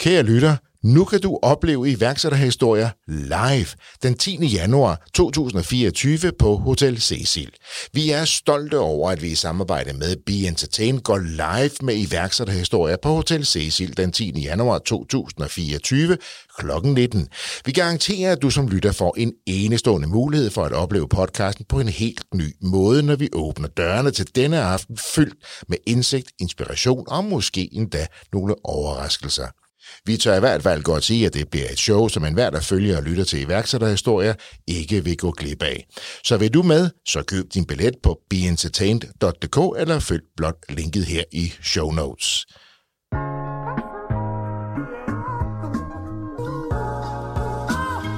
Kære lytter, nu kan du opleve iværksætterhistorier live den 10. januar 2024 på Hotel Cecil. Vi er stolte over, at vi i samarbejde med Be Entertain går live med iværksætterhistorier på Hotel Cecil den 10. januar 2024 kl. 19. Vi garanterer, at du som lytter får en enestående mulighed for at opleve podcasten på en helt ny måde, når vi åbner dørene til denne aften fyldt med indsigt, inspiration og måske endda nogle overraskelser. Vi tør i hvert fald godt sige, at det bliver et show, som enhver, der følger og lytter til iværksætterhistorier, ikke vil gå glip af. Så vil du med, så køb din billet på beentertained.dk eller følg blot linket her i show notes.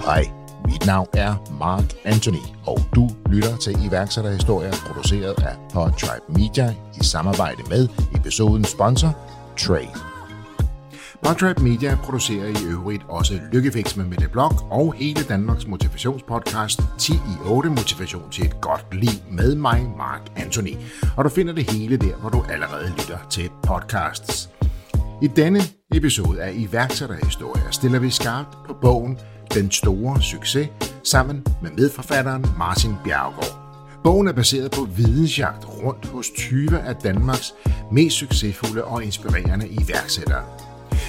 Hej, mit navn er Mark Anthony, og du lytter til iværksætterhistorier produceret af Podtribe Media i samarbejde med episodens sponsor, Trade. Podtrap Media producerer i øvrigt også Lykkefix med Mette Blok og hele Danmarks motivationspodcast 10 i 8 Motivation til et godt liv med mig, Mark Anthony. Og du finder det hele der, hvor du allerede lytter til podcasts. I denne episode af iværksætterhistorier stiller vi skarpt på bogen Den Store Succes sammen med medforfatteren Martin Bjergård. Bogen er baseret på vidensjagt rundt hos 20 af Danmarks mest succesfulde og inspirerende iværksættere.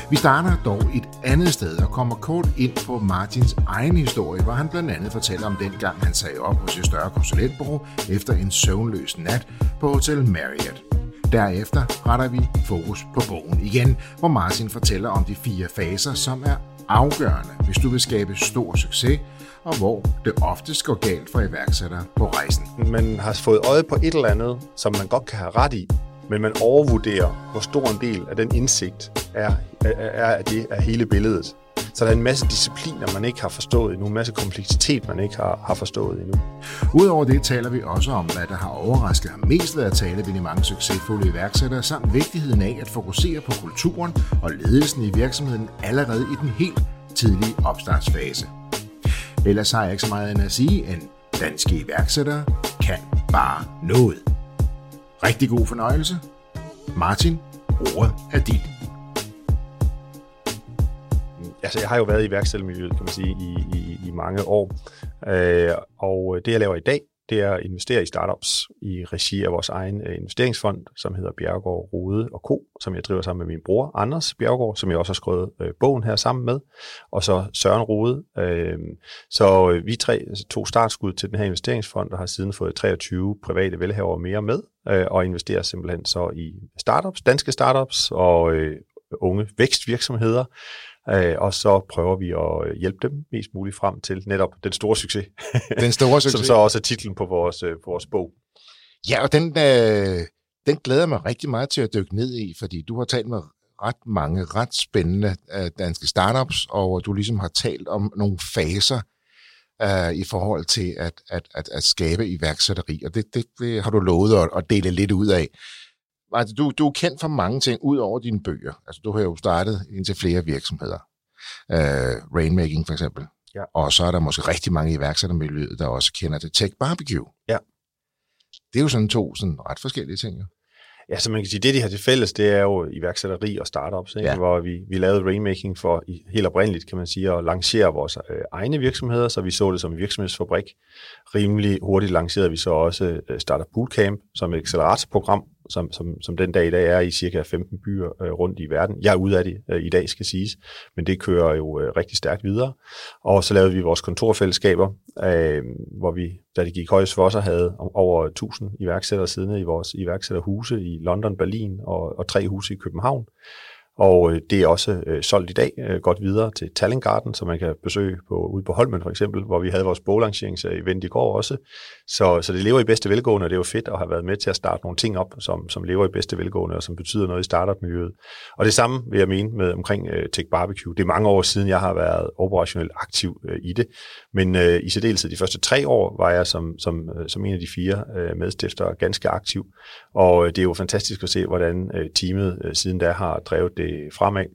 Vi starter dog et andet sted og kommer kort ind på Martins egen historie, hvor han blandt andet fortæller om den gang, han sagde op hos et større konsulentbureau efter en søvnløs nat på Hotel Marriott. Derefter retter vi fokus på bogen igen, hvor Martin fortæller om de fire faser, som er afgørende, hvis du vil skabe stor succes, og hvor det oftest går galt for iværksættere på rejsen. Man har fået øje på et eller andet, som man godt kan have ret i, men man overvurderer, hvor stor en del af den indsigt er, er, er af det af hele billedet. Så der er en masse discipliner, man ikke har forstået endnu, en masse kompleksitet, man ikke har, har forstået endnu. Udover det taler vi også om, hvad der har overrasket ham mest ved at tale ved de mange succesfulde iværksættere, samt vigtigheden af at fokusere på kulturen og ledelsen i virksomheden allerede i den helt tidlige opstartsfase. Ellers har jeg ikke så meget end at sige, end danske iværksættere kan bare noget. Rigtig god fornøjelse. Martin, ordet er dit. Altså, jeg har jo været i iværksættermiljøet, kan man sige, i, i, i mange år. Øh, og det, jeg laver i dag, det er at investere i startups i regi af vores egen øh, investeringsfond, som hedder Bjergård Rode og Co., som jeg driver sammen med min bror, Anders Bjergård, som jeg også har skrevet øh, bogen her sammen med, og så Søren Rode. Øh, så øh, vi tre to startskud til den her investeringsfond, der har siden fået 23 private velhaver mere med, øh, og investerer simpelthen så i startups, danske startups og øh, unge vækstvirksomheder, Øh, og så prøver vi at hjælpe dem mest muligt frem til netop den store succes. Den store succes. som så også er titlen på vores, øh, på vores bog. Ja, og den, øh, den glæder mig rigtig meget til at dykke ned i, fordi du har talt med ret mange ret spændende øh, danske startups, og du ligesom har talt om nogle faser øh, i forhold til at, at, at, at skabe iværksætteri, og det, det, det har du lovet at, at dele lidt ud af. Altså, du, du er kendt for mange ting ud over dine bøger. Altså, du har jo startet indtil flere virksomheder. Uh, Rainmaking for eksempel. Ja. Og så er der måske rigtig mange iværksættermiljøet, der også kender det. Tech Barbecue. Ja. Det er jo sådan to sådan ret forskellige ting. Jo. Ja, så man kan sige, det de har til fælles, det er jo iværksætteri og startups, ikke? Ja. hvor vi, vi lavede Rainmaking for i, helt oprindeligt, kan man sige, at lancere vores øh, egne virksomheder, så vi så det som en virksomhedsfabrik. Rimelig hurtigt lancerede vi så også øh, Startup Bootcamp som et acceleratorprogram, som, som, som den dag i dag er i cirka 15 byer øh, rundt i verden. Jeg er ude af det øh, i dag, skal siges, men det kører jo øh, rigtig stærkt videre. Og så lavede vi vores kontorfællesskaber, øh, hvor vi, da det gik højst for os, havde over 1000 iværksættere siddende i vores iværksætterhuse i London, Berlin og, og tre huse i København. Og øh, det er også øh, solgt i dag øh, godt videre til Talent Garden, som man kan besøge på, ude på Holmen for eksempel, hvor vi havde vores boglanceringsevent i går også. Så, så det lever i bedste velgående, og det er jo fedt at have været med til at starte nogle ting op, som, som lever i bedste velgående, og som betyder noget i startup-miljøet. Og det samme vil jeg mene med omkring øh, Tech Barbecue. Det er mange år siden, jeg har været operationelt aktiv øh, i det, men øh, i særdeleshed de første tre år var jeg som, som, øh, som en af de fire øh, medstiftere ganske aktiv. Og øh, det er jo fantastisk at se, hvordan øh, teamet øh, siden da har drevet det fremad.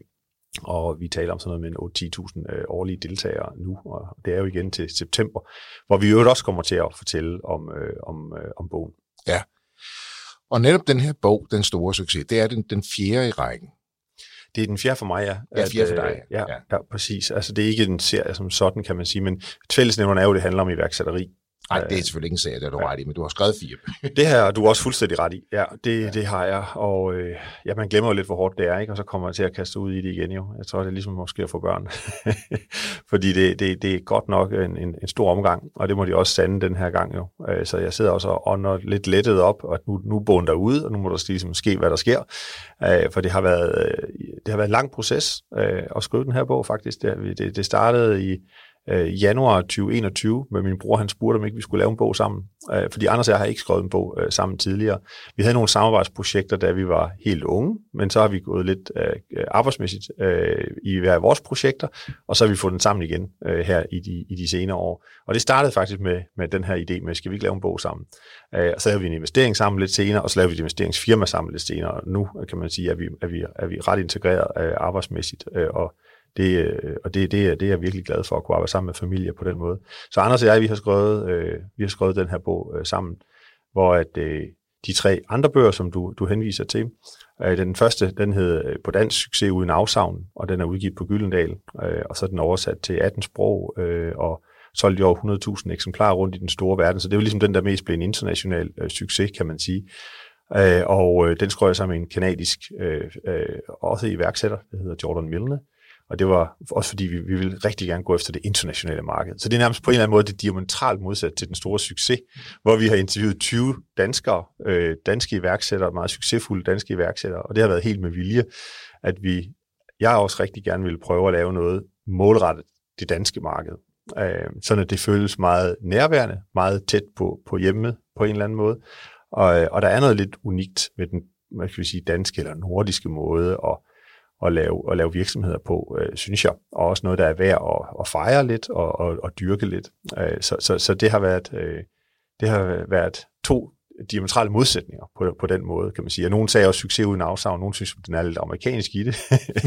Og vi taler om sådan noget med en 8-10.000 øh, årlige deltagere nu, og det er jo igen til september, hvor vi jo også kommer til at fortælle om, øh, om, øh, om bogen. Ja, og netop den her bog, Den Store Succes, det er den, den fjerde i rækken. Det er den fjerde for mig, ja. Ja, fjerde for dig. Øh, ja, ja. ja, præcis. Altså, det er ikke en serie som sådan, kan man sige, men fællesnævneren er jo, det handler om iværksætteri. Nej, det er selvfølgelig ikke en serie, der du ja. ret i, men du har skrevet fire. det her, du er også fuldstændig ret i. Ja, det, ja. det har jeg. Og øh, ja, man glemmer jo lidt, hvor hårdt det er, ikke? og så kommer jeg til at kaste ud i det igen jo. Jeg tror, det er ligesom måske at få børn. Fordi det, det, det er godt nok en, en, en stor omgang, og det må de også sande den her gang jo. Øh, så jeg sidder også og ånder lidt lettet op, og nu, nu bogen derude, og nu må der ligesom ske, hvad der sker. Øh, for det har været, det har været en lang proces at skrive den her bog faktisk. Det, det, det startede i øh, januar 2021 med min bror. Han spurgte, om ikke vi skulle lave en bog sammen. Øh, fordi Anders og jeg har ikke skrevet en bog øh, sammen tidligere. Vi havde nogle samarbejdsprojekter, da vi var helt unge, men så har vi gået lidt øh, arbejdsmæssigt øh, i hver af vores projekter, og så har vi fået den sammen igen øh, her i de, i de senere år. Og det startede faktisk med, med den her idé med, skal vi ikke lave en bog sammen? Øh, og så lavede vi en investering sammen lidt senere, og så lavede vi et investeringsfirma sammen lidt senere. Og nu kan man sige, at vi, er vi, er vi ret integreret øh, arbejdsmæssigt, øh, og det, øh, og det, det, er, det er jeg virkelig glad for at kunne arbejde sammen med familie på den måde. Så Anders og jeg, vi har skrevet, øh, vi har skrevet den her bog øh, sammen, hvor at øh, de tre andre bøger, som du, du henviser til, øh, den første, den hed øh, På dansk succes uden afsavn, og den er udgivet på Gyldendal, øh, og så er den oversat til 18 sprog, øh, og solgt i over 100.000 eksemplarer rundt i den store verden, så det er jo ligesom den, der mest blev en international øh, succes, kan man sige. Øh, og øh, den skrev jeg sammen med en kanadisk, øh, øh, også iværksætter, der hedder Jordan Milne, og det var også fordi, vi, vi ville rigtig gerne gå efter det internationale marked. Så det er nærmest på en eller anden måde det diametralt modsat til den store succes, hvor vi har interviewet 20 danskere, øh, danske iværksættere, meget succesfulde danske iværksættere, og det har været helt med vilje, at vi, jeg også rigtig gerne ville prøve at lave noget målrettet det danske marked. Øh, sådan at det føles meget nærværende, meget tæt på, på hjemme på en eller anden måde. Og, øh, og der er noget lidt unikt med den hvad skal vi sige, danske eller nordiske måde at at lave, at lave virksomheder på, øh, synes jeg. Og også noget, der er værd at, at fejre lidt og, og, og dyrke lidt. Øh, så, så, så det har været, øh, det har været to diametrale modsætninger på, på den måde, kan man sige. Og nogen sagde også succes uden afsavn, nogen synes, den er lidt amerikansk i det.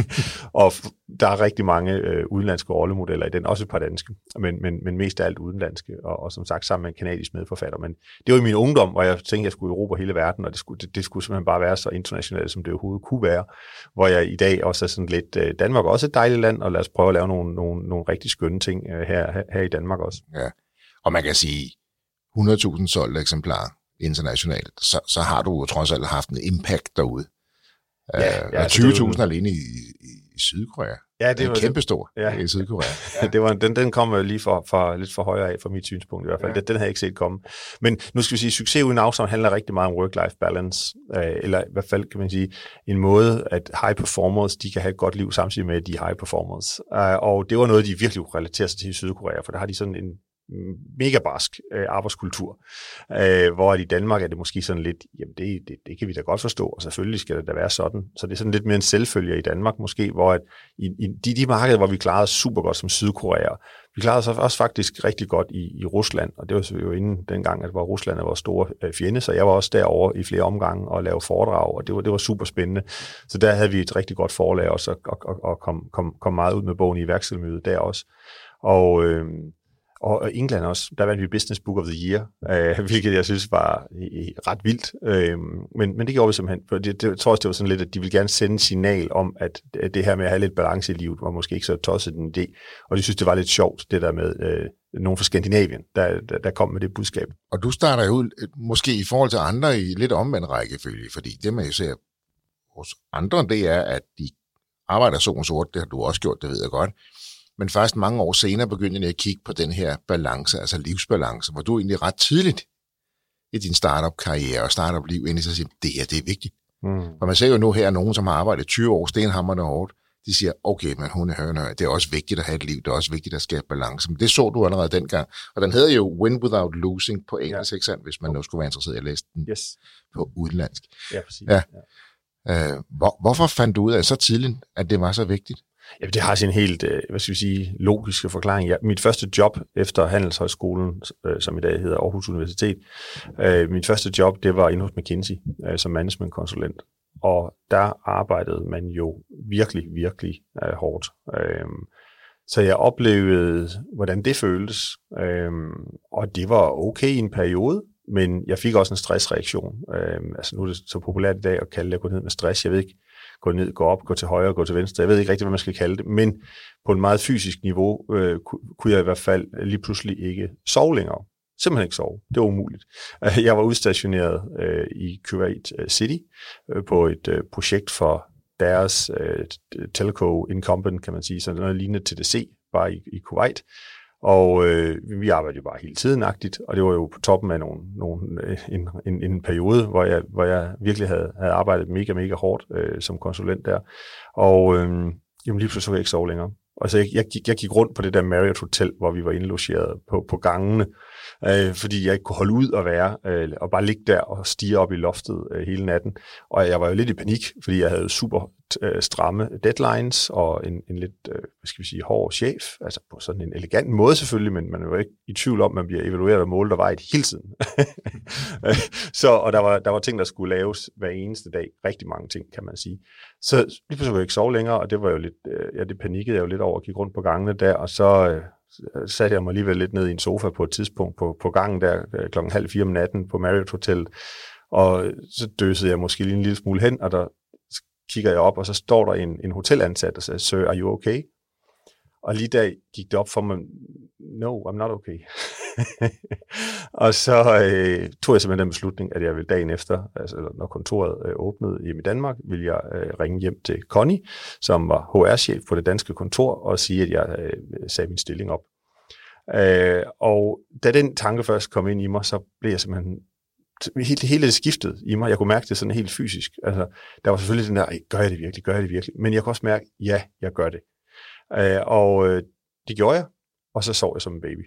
og der er rigtig mange øh, udenlandske rollemodeller i den, også et par danske, men, men, men mest af alt udenlandske, og, og som sagt sammen med en kanadisk medforfatter. Men det var i min ungdom, hvor jeg tænkte, at jeg skulle Europa hele verden, og det skulle, det, det skulle simpelthen bare være så internationalt, som det overhovedet kunne være. Hvor jeg i dag også er sådan lidt, øh, Danmark er også et dejligt land, og lad os prøve at lave nogle, nogle, nogle rigtig skønne ting øh, her, her, her i Danmark også. Ja, og man kan sige, 100.000 solgte eksemplarer internationalt, så, så har du jo trods alt haft en impact derude. Ja, uh, ja, 20.000 altså, alene i, i, Sydkorea. Ja, det er kæmpestor ja. i Sydkorea. Ja. det var, den, den kom lige for, for, lidt for højere af, fra mit synspunkt i hvert fald. Ja. Den, den havde jeg ikke set komme. Men nu skal vi sige, succes uden afsavn handler rigtig meget om work-life balance, uh, eller i hvert fald kan man sige, en måde, at high performers, de kan have et godt liv samtidig med, at de er high performers. Uh, og det var noget, de virkelig kunne relatere sig til i Sydkorea, for der har de sådan en mega barsk øh, arbejdskultur, øh, hvor i Danmark er det måske sådan lidt, jamen det, det, det kan vi da godt forstå, og selvfølgelig skal det da være sådan. Så det er sådan lidt mere en selvfølge i Danmark måske, hvor at i, i de, de markeder, hvor vi klarede super godt som Sydkorea, vi klarede os også faktisk rigtig godt i, i Rusland, og det var jo inden dengang, at var Rusland er vores store øh, fjende, så jeg var også derovre i flere omgange og lavede foredrag, og det var, det var super spændende. Så der havde vi et rigtig godt forlag også, og, og, og kom, kom, kom meget ud med bogen i iværksættermødet der også. Og, øh, og England også, der vandt vi Business Book of the Year, øh, hvilket jeg synes var øh, ret vildt. Øh, men, men det gjorde vi simpelthen, for det, det, jeg tror også, det var sådan lidt, at de ville gerne sende signal om, at det her med at have lidt balance i livet, var måske ikke så tosset en idé. Og de synes, det var lidt sjovt, det der med øh, nogen fra Skandinavien, der, der, der kom med det budskab. Og du starter jo ud, øh, måske i forhold til andre i lidt omvendt rækkefølge, fordi det man jo ser hos andre, det er, at de arbejder så sort, det har du også gjort, det ved jeg godt, men først mange år senere begyndte jeg at kigge på den her balance, altså livsbalance, hvor du egentlig ret tidligt i din startup-karriere og startup-liv egentlig så siger, det her, det er vigtigt. Mm. For man ser jo nu her nogen, som har arbejdet 20 år stenhammerne hårdt, de siger, okay, men hun er hørende, det er også vigtigt at have et liv, det er også vigtigt at skabe balance. Men det så du allerede dengang. Og den hedder jo Win Without Losing på engelsk, ja. ikke sandt, hvis man nu skulle være interesseret i at læse den yes. på udenlandsk. Ja, præcis. Ja. Ja. Øh, hvor, hvorfor fandt du ud af så tidligt, at det var så vigtigt? Ja, det har sin helt, øh, hvad skal vi sige, logiske forklaring. Ja, mit første job efter Handelshøjskolen, øh, som i dag hedder Aarhus Universitet, øh, mit første job, det var inde hos McKinsey øh, som managementkonsulent. Og der arbejdede man jo virkelig, virkelig hårdt. Øh, så jeg oplevede, hvordan det føltes. Øh, og det var okay i en periode, men jeg fik også en stressreaktion. Øh, altså nu er det så populært i dag at kalde det at gå ned med stress. Jeg ved ikke, gå ned, gå op, gå til højre, gå til venstre. Jeg ved ikke rigtig, hvad man skal kalde det, men på en meget fysisk niveau øh, kunne jeg i hvert fald lige pludselig ikke sove længere. Simpelthen ikke sove. Det var umuligt. Jeg var udstationeret øh, i Kuwait øh, City øh, på et øh, projekt for deres øh, telco incumbent, kan man sige, så noget lignende TDC, bare i, i Kuwait. Og øh, vi arbejdede jo bare hele tiden agtigt, og det var jo på toppen af nogle, nogle, øh, en, en, en periode, hvor jeg, hvor jeg virkelig havde, havde arbejdet mega, mega hårdt øh, som konsulent der. Og øh, jamen lige pludselig så jeg ikke sove længere. Og så jeg, jeg, gik, jeg gik rundt på det der Marriott Hotel, hvor vi var indlogeret på, på gangene, øh, fordi jeg ikke kunne holde ud at være, øh, og bare ligge der og stige op i loftet øh, hele natten. Og jeg var jo lidt i panik, fordi jeg havde super øh, stramme deadlines og en, en lidt, øh, hvad skal vi sige, hård chef, altså på sådan en elegant måde selvfølgelig, men man er jo ikke i tvivl om, at man bliver evalueret og målt og vejet hele tiden. så, og der var, der var ting, der skulle laves hver eneste dag, rigtig mange ting, kan man sige. Så lige pludselig kunne jeg ikke sove længere, og det var jo lidt, øh, ja, det panikkede jeg jo lidt over, at gik rundt på gangene der, og så, øh, satte jeg mig alligevel lidt ned i en sofa på et tidspunkt på, på gangen der øh, klokken halv fire om natten på Marriott Hotel, og øh, så døsede jeg måske lige en lille smule hen, og der kigger jeg op, og så står der en, en hotelansat og siger, Sir, are you okay? Og lige da gik det op for mig, no, I'm not okay. og så øh, tog jeg simpelthen den beslutning, at jeg vil dagen efter, altså når kontoret øh, åbnede hjemme i Danmark, vil jeg øh, ringe hjem til Connie, som var HR-chef på det danske kontor, og sige, at jeg øh, sagde min stilling op. Øh, og da den tanke først kom ind i mig, så blev jeg simpelthen hele, hele det skiftede i mig. Jeg kunne mærke det sådan helt fysisk. Altså, der var selvfølgelig den der, gør jeg det virkelig, gør jeg det virkelig? Men jeg kunne også mærke, ja, jeg gør det. Øh, og øh, det gjorde jeg, og så sov jeg som en baby.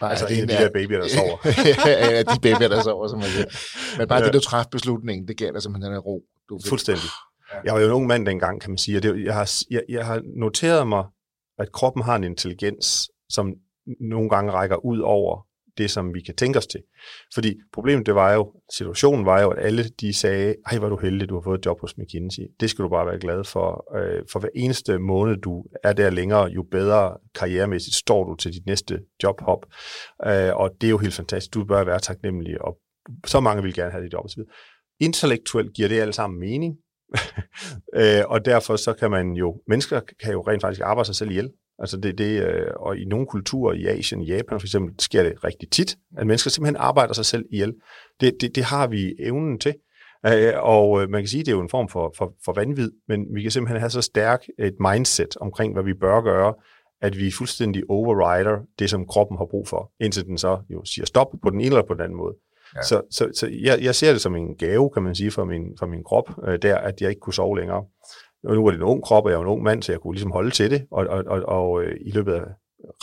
Nej, altså en af de der babyer, der sover. ja, de babyer, der sover, som man siger. Men bare ja. det, du træffede beslutningen, det gav dig simpelthen den ro. Du fik. Fuldstændig. Ja. Jeg var jo en ung mand dengang, kan man sige. Og det, jeg, har, jeg, jeg har noteret mig, at kroppen har en intelligens, som nogle gange rækker ud over det, som vi kan tænke os til. Fordi problemet, det var jo, situationen var jo, at alle de sagde, ej, hvor du heldig, du har fået et job hos McKinsey. Det skal du bare være glad for. Øh, for hver eneste måned, du er der længere, jo bedre karrieremæssigt står du til dit næste jobhop. Øh, og det er jo helt fantastisk. Du bør være taknemmelig, og så mange vil gerne have dit job osv. Intellektuelt giver det alle sammen mening, øh, og derfor så kan man jo, mennesker kan jo rent faktisk arbejde sig selv ihjel. Altså det, det, øh, og i nogle kulturer, i Asien, i Japan for eksempel, sker det rigtig tit, at mennesker simpelthen arbejder sig selv ihjel. Det, det, det har vi evnen til. Øh, og øh, man kan sige, at det er jo en form for, for, for vanvid, men vi kan simpelthen have så stærk et mindset omkring, hvad vi bør gøre, at vi fuldstændig overrider det, som kroppen har brug for, indtil den så jo siger stop på den ene eller på den anden måde. Ja. Så, så, så jeg, jeg ser det som en gave, kan man sige, for min, for min krop, øh, der, at jeg ikke kunne sove længere. Og nu var det en ung krop, og jeg var en ung mand, så jeg kunne ligesom holde til det, og, og, og, og øh, i løbet af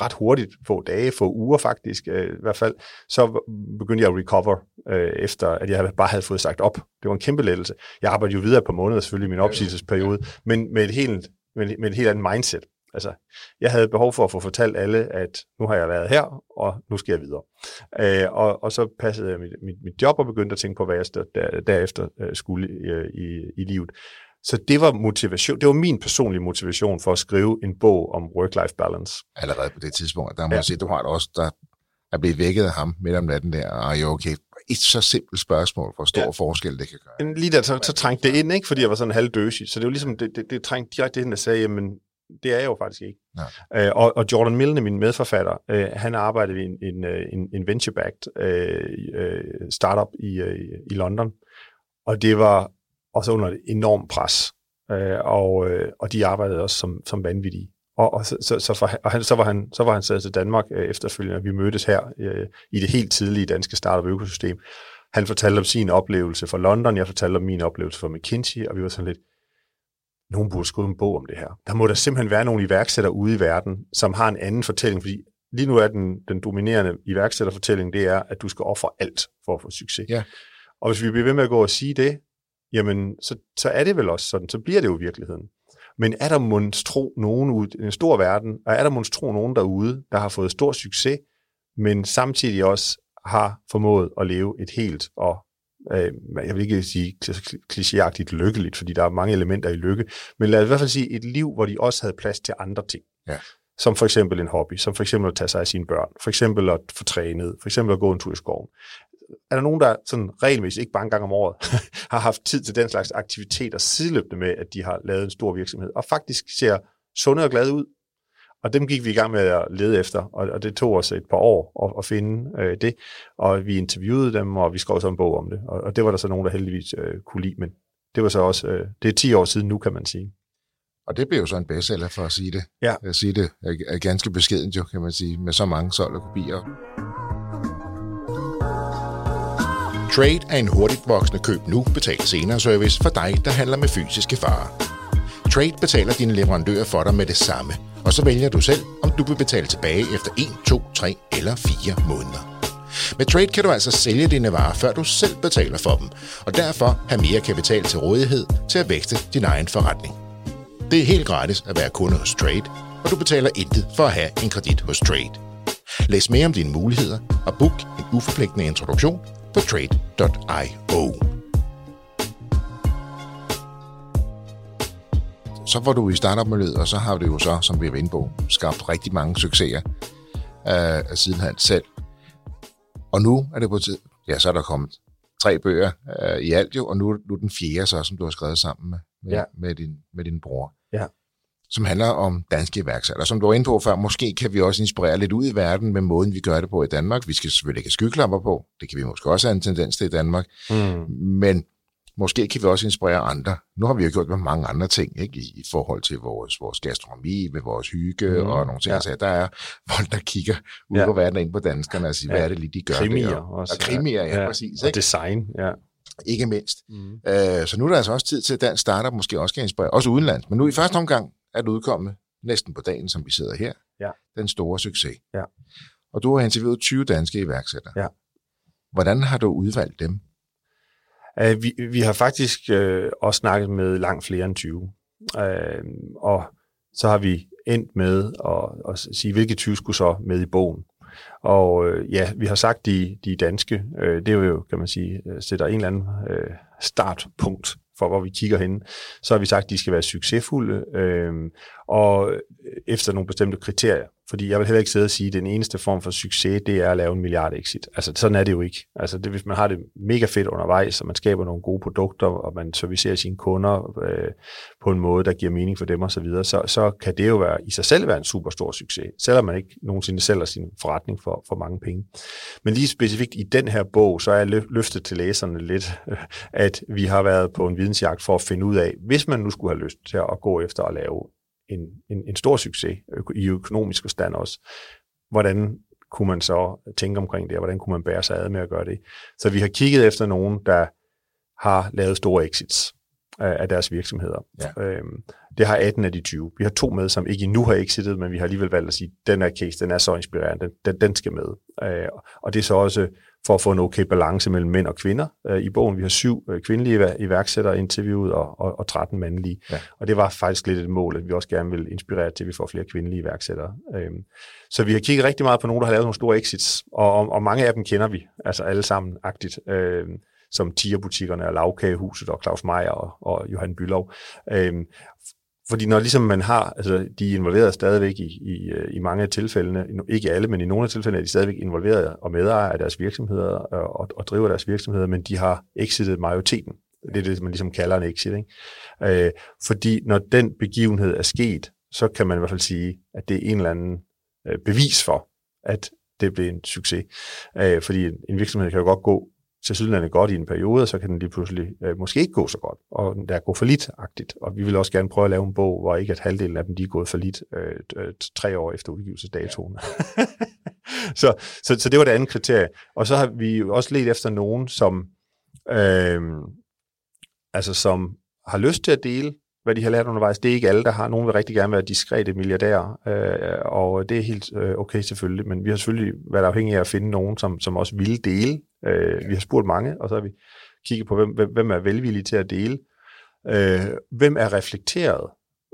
ret hurtigt, få dage, få uger faktisk øh, i hvert fald, så begyndte jeg at recover, øh, efter at jeg bare havde fået sagt op. Det var en kæmpe lettelse. Jeg arbejdede jo videre på måneder selvfølgelig i min opsigelsesperiode, men med et helt, med, med et helt andet mindset. Altså, jeg havde behov for at få fortalt alle, at nu har jeg været her, og nu skal jeg videre. Øh, og, og så passede jeg mit, mit, mit job og begyndte at tænke på, hvad jeg der, derefter øh, skulle i, i, i livet. Så det var motivation, det var min personlige motivation for at skrive en bog om work-life balance. Allerede på det tidspunkt, der må ja. jeg sige, du har det også, der er blevet vækket af ham midt om natten der, og er okay? Et så simpelt spørgsmål, hvor stor ja. forskel det kan gøre. Lige der, så, så trængte det ind, ikke? fordi jeg var sådan halvdøsig. Så det var ligesom, det, det, det trængte direkte ind og sagde, jamen, det er jeg jo faktisk ikke. Øh, og, og Jordan Milne, min medforfatter, øh, han arbejdede i en, en, øh, en, en venture-backed øh, øh, startup i, øh, i London. Og det var også under et enormt pres. Øh, og, øh, og de arbejdede også som, som vanvittige. Og, og, så, så, så, for, og han, så, var han, så var han taget til Danmark øh, efterfølgende, og vi mødtes her øh, i det helt tidlige danske startup-økosystem. Han fortalte om sin oplevelse fra London, jeg fortalte om min oplevelse fra McKinsey, og vi var sådan lidt, nogen burde skrive en bog om det her. Der må der simpelthen være nogle iværksættere ude i verden, som har en anden fortælling, fordi lige nu er den, den dominerende iværksætterfortælling, det er, at du skal ofre alt for at få succes. Ja. Og hvis vi bliver ved med at gå og sige det, jamen så, så er det vel også sådan, så bliver det jo virkeligheden. Men er der monstro nogen ude i en stor verden, og er der monstro nogen derude, der har fået stor succes, men samtidig også har formået at leve et helt og øh, jeg vil ikke sige klichéagtigt lykkeligt, fordi der er mange elementer i lykke, men lad os i hvert fald sige et liv, hvor de også havde plads til andre ting. Ja. Som for eksempel en hobby, som for eksempel at tage sig af sine børn, for eksempel at få trænet, for eksempel at gå en tur i skoven er der nogen, der sådan regelmæssigt, ikke bare en gang om året, har haft tid til den slags aktiviteter sideløbende med, at de har lavet en stor virksomhed, og faktisk ser sunde og glade ud. Og dem gik vi i gang med at lede efter, og, og det tog os et par år at, at finde øh, det. Og vi interviewede dem, og vi skrev så en bog om det. Og, og det var der så nogen, der heldigvis øh, kunne lide, men det var så også, øh, det er 10 år siden nu, kan man sige. Og det blev jo så en bestseller for at sige det. Ja. At sige det er ganske beskedent jo, kan man sige, med så mange solgte kopier. Trade er en hurtigt voksende køb nu, betal senere service for dig, der handler med fysiske farer. Trade betaler dine leverandører for dig med det samme, og så vælger du selv, om du vil betale tilbage efter 1, 2, 3 eller 4 måneder. Med Trade kan du altså sælge dine varer, før du selv betaler for dem, og derfor have mere kapital til rådighed til at vækste din egen forretning. Det er helt gratis at være kunde hos Trade, og du betaler intet for at have en kredit hos Trade. Læs mere om dine muligheder og book en uforpligtende introduktion på trade.io. Så var du i startup-miljøet, og så har du jo så, som vi er inde på, skabt rigtig mange succeser øh, siden han selv. Og nu er det på tid, ja, så er der kommet tre bøger øh, i alt jo, og nu, nu den fjerde så, som du har skrevet sammen med, med, ja. med, din, med din bror. Ja. Som handler om danske iværksættere. Som du var inde på før, måske kan vi også inspirere lidt ud i verden med måden, vi gør det på i Danmark. Vi skal selvfølgelig ikke have skyklapper på. Det kan vi måske også have en tendens til i Danmark. Mm. Men måske kan vi også inspirere andre. Nu har vi jo gjort med mange andre ting, ikke? I, i forhold til vores, vores gastronomi, med vores hygge mm, og nogle ting. Ja. Så der er folk, der kigger ud ja. på verden ind på danskerne og siger, ja. hvad er det lige, de gør krimier der? Også, og krimier, ja, ja, præcis. Og ikke? design, ja. Ikke mindst. Mm. Øh, så nu er der altså også tid til, at dansk startup måske også kan inspirere, også udenlands. Men nu i første omgang det udkommet næsten på dagen, som vi sidder her. Ja. Den store succes. Ja. Og du har interviewet 20 danske iværksættere. Ja. Hvordan har du udvalgt dem? Uh, vi, vi har faktisk uh, også snakket med langt flere end 20. Uh, og så har vi endt med at, at sige, hvilke 20 skulle så med i bogen. Og uh, ja, vi har sagt, de, de danske, uh, det er jo, kan man sige, sætter en eller anden uh, startpunkt for, hvor vi kigger hen. Så har vi sagt, at de skal være succesfulde, øh, og efter nogle bestemte kriterier. Fordi jeg vil heller ikke sidde og sige, at den eneste form for succes, det er at lave en milliard exit. Altså sådan er det jo ikke. Altså det, hvis man har det mega fedt undervejs, og man skaber nogle gode produkter, og man servicerer sine kunder øh, på en måde, der giver mening for dem osv., så, videre, så, så kan det jo være, i sig selv være en super stor succes, selvom man ikke nogensinde sælger sin forretning for, for mange penge. Men lige specifikt i den her bog, så er jeg løftet til læserne lidt, at vi har været på en vidensjagt for at finde ud af, hvis man nu skulle have lyst til at gå efter at lave en, en, en stor succes i økonomisk forstand også. Hvordan kunne man så tænke omkring det, og hvordan kunne man bære sig ad med at gøre det? Så vi har kigget efter nogen, der har lavet store exits af deres virksomheder. Ja. Øhm, det har 18 af de 20. Vi har to med, som ikke endnu har exitet, men vi har alligevel valgt at sige, den her case, den er så inspirerende, den, den, den skal med. Øh, og det er så også for at få en okay balance mellem mænd og kvinder. Øh, I bogen vi har syv øh, kvindelige iværksættere interviewet og, og, og 13 mandlige. Ja. Og det var faktisk lidt et mål, at vi også gerne vil inspirere til, at vi får flere kvindelige iværksættere. Øh, så vi har kigget rigtig meget på nogen, der har lavet nogle store exits, og, og, og mange af dem kender vi, altså alle sammen agtigt. Øh, som Tier-butikkerne og Lavkagehuset og Claus Meier og, og Johan Bylov. Øhm, fordi når ligesom man har, altså de er involveret stadigvæk i, i, øh, i mange af tilfældene, ikke alle, men i nogle af tilfældene er de stadigvæk involveret og medejer af deres virksomheder og, og driver deres virksomheder, men de har exitet majoriteten. Det er det, man ligesom kalder en exit. Ikke? Øh, fordi når den begivenhed er sket, så kan man i hvert fald sige, at det er en eller anden øh, bevis for, at det blev en succes. Øh, fordi en virksomhed kan jo godt gå til sydlandet godt i en periode, så kan den lige pludselig øh, måske ikke gå så godt, og der er gået for lidt-agtigt. Og vi vil også gerne prøve at lave en bog, hvor ikke at halvdelen af dem de er gået for lidt øh, øh, tre år efter udgivelsesdatoen. Ja. så, så, så det var det andet kriterie. Og så har vi også let efter nogen, som, øh, altså, som har lyst til at dele hvad de har lært undervejs. Det er ikke alle, der har. Nogen vil rigtig gerne være diskrete milliardærer, øh, og det er helt øh, okay selvfølgelig, men vi har selvfølgelig været afhængige af at finde nogen, som, som også ville dele. Øh, vi har spurgt mange, og så har vi kigget på, hvem, hvem, er velvillige til at dele. Øh, hvem er reflekteret?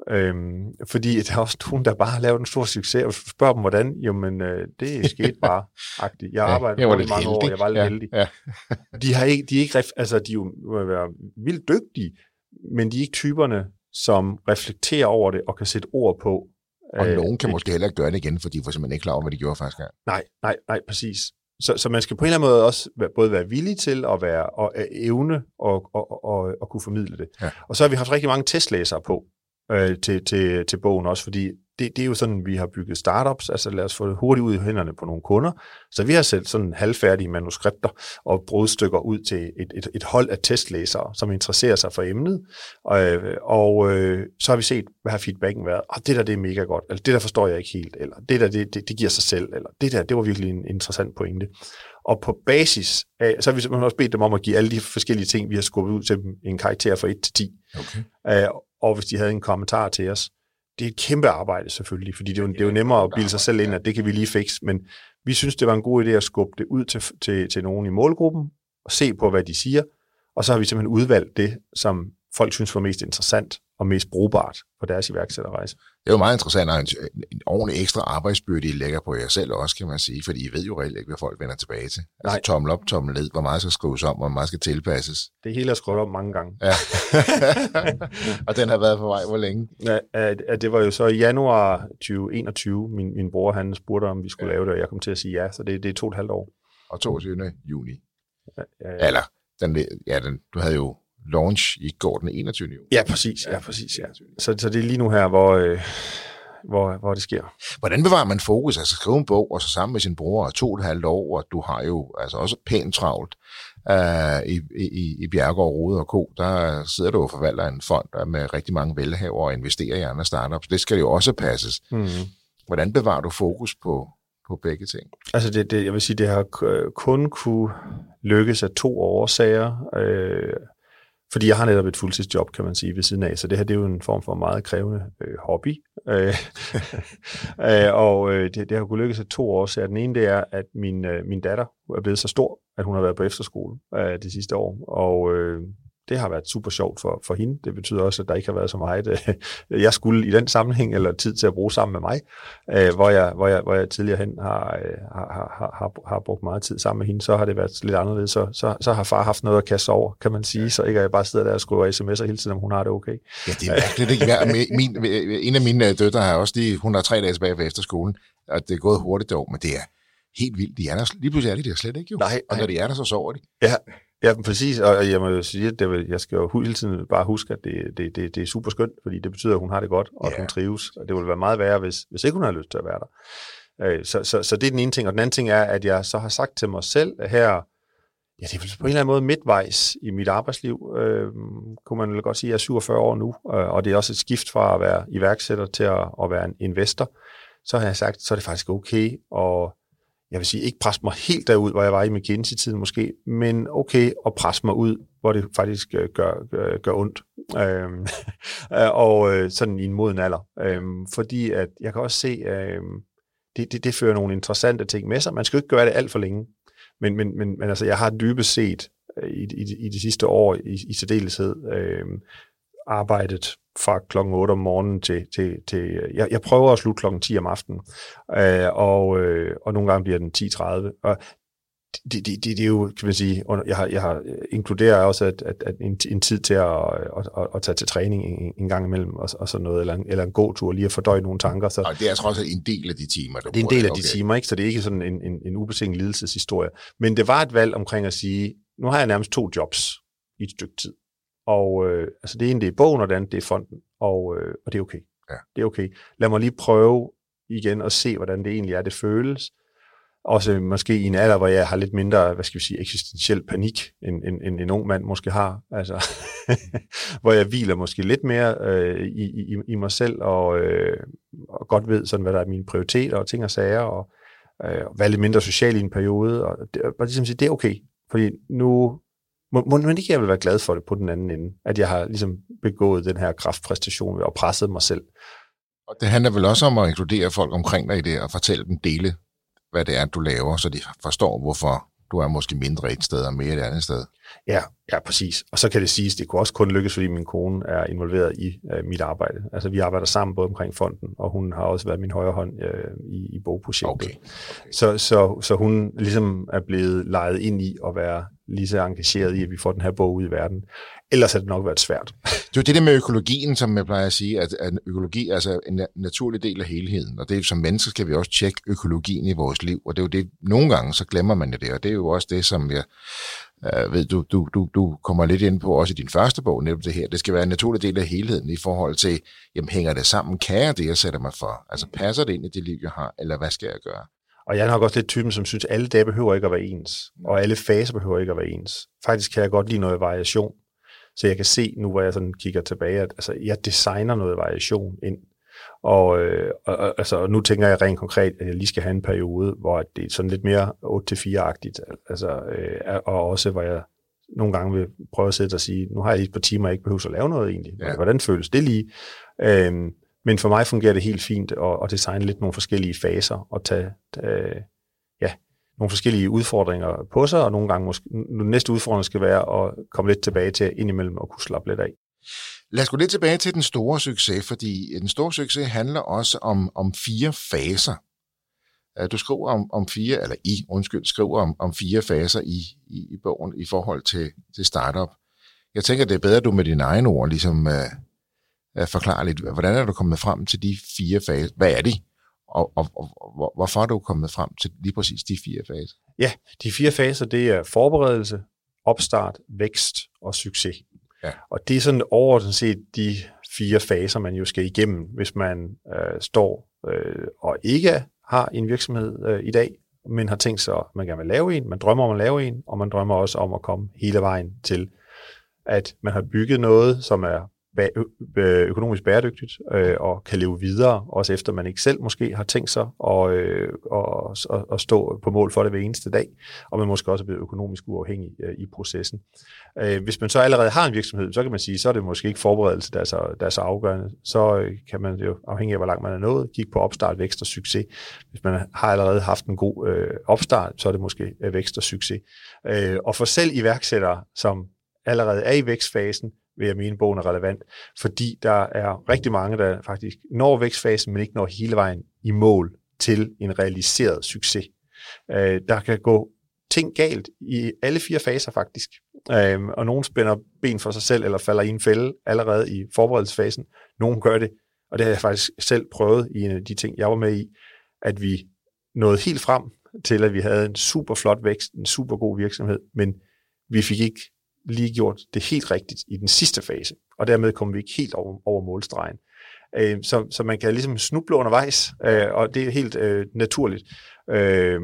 Øhm, fordi der er også nogen, der bare har lavet en stor succes, og spørger dem, hvordan? Jo, men øh, det er sket bare. -agtigt. Jeg arbejder ja, i mange heldig. år, jeg var lidt ja, heldig. Ja. de, har ikke, de er ikke, altså de er jo være vildt dygtige, men de er ikke typerne, som reflekterer over det og kan sætte ord på. Og øh, nogen kan måske heller ikke gøre det igen, fordi de var simpelthen ikke klar over, hvad de gjorde første gang. Nej, nej, nej, præcis. Så, så man skal på en eller anden måde også være, både være villig til at være og evne og, og, og, og kunne formidle det. Ja. Og så har vi haft rigtig mange testlæsere på øh, til, til, til bogen også, fordi det, det er jo sådan, vi har bygget startups, altså lad os få det hurtigt ud i hænderne på nogle kunder. Så vi har sendt sådan halvfærdige manuskripter og brudstykker ud til et, et, et hold af testlæsere, som interesserer sig for emnet. Og, og øh, så har vi set, hvad har feedbacken været. Og det der, det er mega godt, eller det der forstår jeg ikke helt, eller det der, det, det, det giver sig selv, eller det der, det var virkelig en interessant pointe. Og på basis af, så har vi simpelthen også bedt dem om at give alle de forskellige ting, vi har skubbet ud til dem, en karakter fra 1 til 10. Okay. Øh, og hvis de havde en kommentar til os, det er et kæmpe arbejde selvfølgelig, fordi det er jo, det er jo nemmere at bilde sig selv ind, at det kan vi lige fikse, men vi synes, det var en god idé at skubbe det ud til, til, til nogen i målgruppen, og se på, hvad de siger, og så har vi simpelthen udvalgt det, som folk synes var mest interessant og mest brugbart for deres iværksætterrejse. Det er jo meget interessant, at en, en ordentlig ekstra arbejdsbyrde, I lægger på jer selv også, kan man sige, fordi I ved jo reelt ikke, hvad folk vender tilbage til. Altså, Nej. Tommel op, tommel ned, hvor meget skal skrives om, hvor meget skal tilpasses. Det hele er skrevet om mange gange. Ja. og den har været på vej hvor længe? Ja, at det var jo så i januar 2021, min, min bror han spurgte, om vi skulle ja. lave det, og jeg kom til at sige ja, så det, det er to og et halvt år. Og 22. juni. Ja, ja, ja. Eller, den, ja, den, du havde jo launch i går den 21. juni. Ja, præcis. Ja, præcis ja. Så, så det er lige nu her, hvor, øh, hvor, hvor det sker. Hvordan bevarer man fokus? Altså skrive en bog, og så sammen med sin bror, og to og et halvt år, og du har jo altså også pænt travlt uh, i, i, i Bjergård, Rode og Co. Der sidder du og forvalter en fond med rigtig mange velhaver og investerer i andre startups. Det skal jo også passes. Mm. Hvordan bevarer du fokus på, på begge ting? Altså det, det, jeg vil sige, det har kun kunne lykkes af to årsager. Øh, fordi jeg har netop et fuldtidsjob, kan man sige, ved siden af, så det her det er jo en form for meget krævende øh, hobby. Øh, øh og øh, det, det har kunnet lykkes af to år, den ene det er, at min, øh, min datter er blevet så stor, at hun har været på efterskole øh, det sidste år, og øh, det har været super sjovt for, for hende. Det betyder også, at der ikke har været så meget, øh, jeg skulle i den sammenhæng, eller tid til at bruge sammen med mig, øh, hvor, jeg, hvor, jeg, hvor jeg tidligere hen har, øh, har, har, har, har brugt meget tid sammen med hende. Så har det været lidt anderledes. Så, så, så har far haft noget at kaste over, kan man sige, så ikke at jeg bare sidder der og skriver sms'er hele tiden, om hun har det okay. Ja, det er mærkeligt. Ikke? Min, en af mine døtre har også lige, hun har tre dage tilbage efter skolen, og det er gået hurtigt derovre, men det er helt vildt. De er der, lige pludselig er de der slet ikke jo. Nej, nej. Og når de er der, så sover de. Ja, Ja, præcis, og jeg må jo sige, at det, jeg skal jo hele tiden bare huske, at det, det, det, det er super skønt, fordi det betyder, at hun har det godt, og ja. at hun trives. Og det ville være meget værre, hvis, hvis ikke hun har lyst til at være der. Øh, så, så, så det er den ene ting. Og den anden ting er, at jeg så har sagt til mig selv, her, ja, det er på en eller anden måde midtvejs i mit arbejdsliv, øh, kunne man vel godt sige, at jeg er 47 år nu, øh, og det er også et skift fra at være iværksætter til at, at være en investor. Så har jeg sagt, så er det faktisk okay at jeg vil sige, ikke presse mig helt derud, hvor jeg var i McKinsey-tiden måske, men okay at presse mig ud, hvor det faktisk øh, gør, gør, gør ondt. Øhm, og øh, sådan i en moden alder. Øhm, fordi at jeg kan også se, øhm, det, det, det fører nogle interessante ting med sig. Man skal jo ikke gøre det alt for længe. Men, men, men, men altså, jeg har dybest set øh, i, i, i de sidste år i, i særdeleshed øh, arbejdet fra klokken 8 om morgenen til, til, til jeg, jeg prøver at slutte klokken 10 om aftenen, øh, og, øh, og nogle gange bliver den 10.30, og det, det, det, det er jo, kan man sige, jeg har, jeg har inkluderet også at, at, at en, en tid til at, at, at, at tage til træning en, en gang imellem, og, og sådan noget, eller en, eller en god tur, lige at fordøje nogle tanker. Så, og det er trods alt en del af de timer, du Det er en del af okay. de timer, ikke? så det er ikke sådan en, en, en ubetinget lidelseshistorie. Men det var et valg omkring at sige, nu har jeg nærmest to jobs i et stykke tid. Og øh, altså det ene, det er bogen, og det andet, det er fonden. Og, øh, og det er okay. Ja. Det er okay. Lad mig lige prøve igen at se, hvordan det egentlig er, det føles. Også måske i en alder, hvor jeg har lidt mindre, hvad skal vi sige, eksistentiel panik, end, end, end en ung mand måske har. Altså, hvor jeg hviler måske lidt mere øh, i, i, i mig selv, og, øh, og godt ved, sådan, hvad der er mine prioriteter og ting og sager, og øh, være lidt mindre social i en periode. Og det, bare ligesom sige, det er okay. Fordi nu, må, må, men ikke jeg vil være glad for det på den anden ende, at jeg har ligesom begået den her kraftpræstation og presset mig selv. Og det handler vel også om at inkludere folk omkring dig i det, og fortælle dem dele, hvad det er, du laver, så de forstår, hvorfor du er måske mindre et sted og mere et andet sted. Ja, ja, præcis. Og så kan det siges, det kunne også kun lykkes, fordi min kone er involveret i uh, mit arbejde. Altså vi arbejder sammen både omkring fonden, og hun har også været min højre hånd uh, i, i bogprojektet. Okay. Okay. Så, så, så hun ligesom er blevet lejet ind i at være lige så engageret i, at vi får den her bog ud i verden. Ellers har det nok været svært. Det er det der med økologien, som jeg plejer at sige, at, at økologi er altså en naturlig del af helheden, og det er, som mennesker skal vi også tjekke økologien i vores liv, og det er jo det, nogle gange så glemmer man det, og det er jo også det, som jeg øh, ved, du, du, du, du kommer lidt ind på også i din første bog, netop det her, det skal være en naturlig del af helheden i forhold til, jamen hænger det sammen, kan jeg det, jeg sætter mig for? Altså passer det ind i det liv, jeg har, eller hvad skal jeg gøre? Og jeg er nok også lidt typen, som synes, at alle dage behøver ikke at være ens, og alle faser behøver ikke at være ens. Faktisk kan jeg godt lide noget variation. Så jeg kan se nu, hvor jeg sådan kigger tilbage, at altså, jeg designer noget variation ind. Og, øh, og, altså, nu tænker jeg rent konkret, at jeg lige skal have en periode, hvor det er sådan lidt mere 8-4-agtigt. Altså, øh, og også hvor jeg nogle gange vil prøve at sætte og sige, nu har jeg lige et par timer, jeg ikke behøver at lave noget egentlig. Ja. Hvordan føles det lige? Øhm, men for mig fungerer det helt fint at, at designe lidt nogle forskellige faser og tage, tage ja, nogle forskellige udfordringer på sig, og nogle gange måske, næste udfordring skal være at komme lidt tilbage til indimellem og kunne slappe lidt af. Lad os gå lidt tilbage til den store succes, fordi øh, den store succes handler også om, om fire faser. Øh, du skriver om, om fire, eller I, undskyld, skriver om, om fire faser i, i, i bogen i forhold til, til startup. Jeg tænker, det er bedre, at du med dine egne ord ligesom uh, uh, forklarer lidt, hvordan er du kommet frem til de fire faser? Hvad er de? Og, og, og, og hvorfor er du kommet frem til lige præcis de fire faser? Ja, de fire faser, det er forberedelse, opstart, vækst og succes. Ja. Og det er sådan overordnet set de fire faser, man jo skal igennem, hvis man øh, står øh, og ikke har en virksomhed øh, i dag, men har tænkt sig, at man gerne vil lave en, man drømmer om at lave en, og man drømmer også om at komme hele vejen til, at man har bygget noget, som er økonomisk bæredygtigt øh, og kan leve videre, også efter man ikke selv måske har tænkt sig at, øh, og, og stå på mål for det hver eneste dag, og man måske også er blevet økonomisk uafhængig øh, i processen. Øh, hvis man så allerede har en virksomhed, så kan man sige, så er det måske ikke forberedelse, der er så, der er så afgørende. Så øh, kan man jo, afhængig af hvor langt man er nået, kigge på opstart, vækst og succes. Hvis man har allerede haft en god øh, opstart, så er det måske øh, vækst og succes. Øh, og for selv iværksættere, som allerede er i vækstfasen, vil jeg mene, bogen er relevant, fordi der er rigtig mange, der faktisk når vækstfasen, men ikke når hele vejen i mål til en realiseret succes. Øh, der kan gå ting galt i alle fire faser faktisk, øh, og nogen spænder ben for sig selv, eller falder i en fælde allerede i forberedelsesfasen. Nogen gør det, og det har jeg faktisk selv prøvet i en af de ting, jeg var med i, at vi nåede helt frem til, at vi havde en super flot vækst, en super god virksomhed, men vi fik ikke lige gjort det helt rigtigt i den sidste fase, og dermed kommer vi ikke helt over, over målstregen. Øh, så, så man kan ligesom snuble undervejs, øh, og det er helt øh, naturligt. Øh,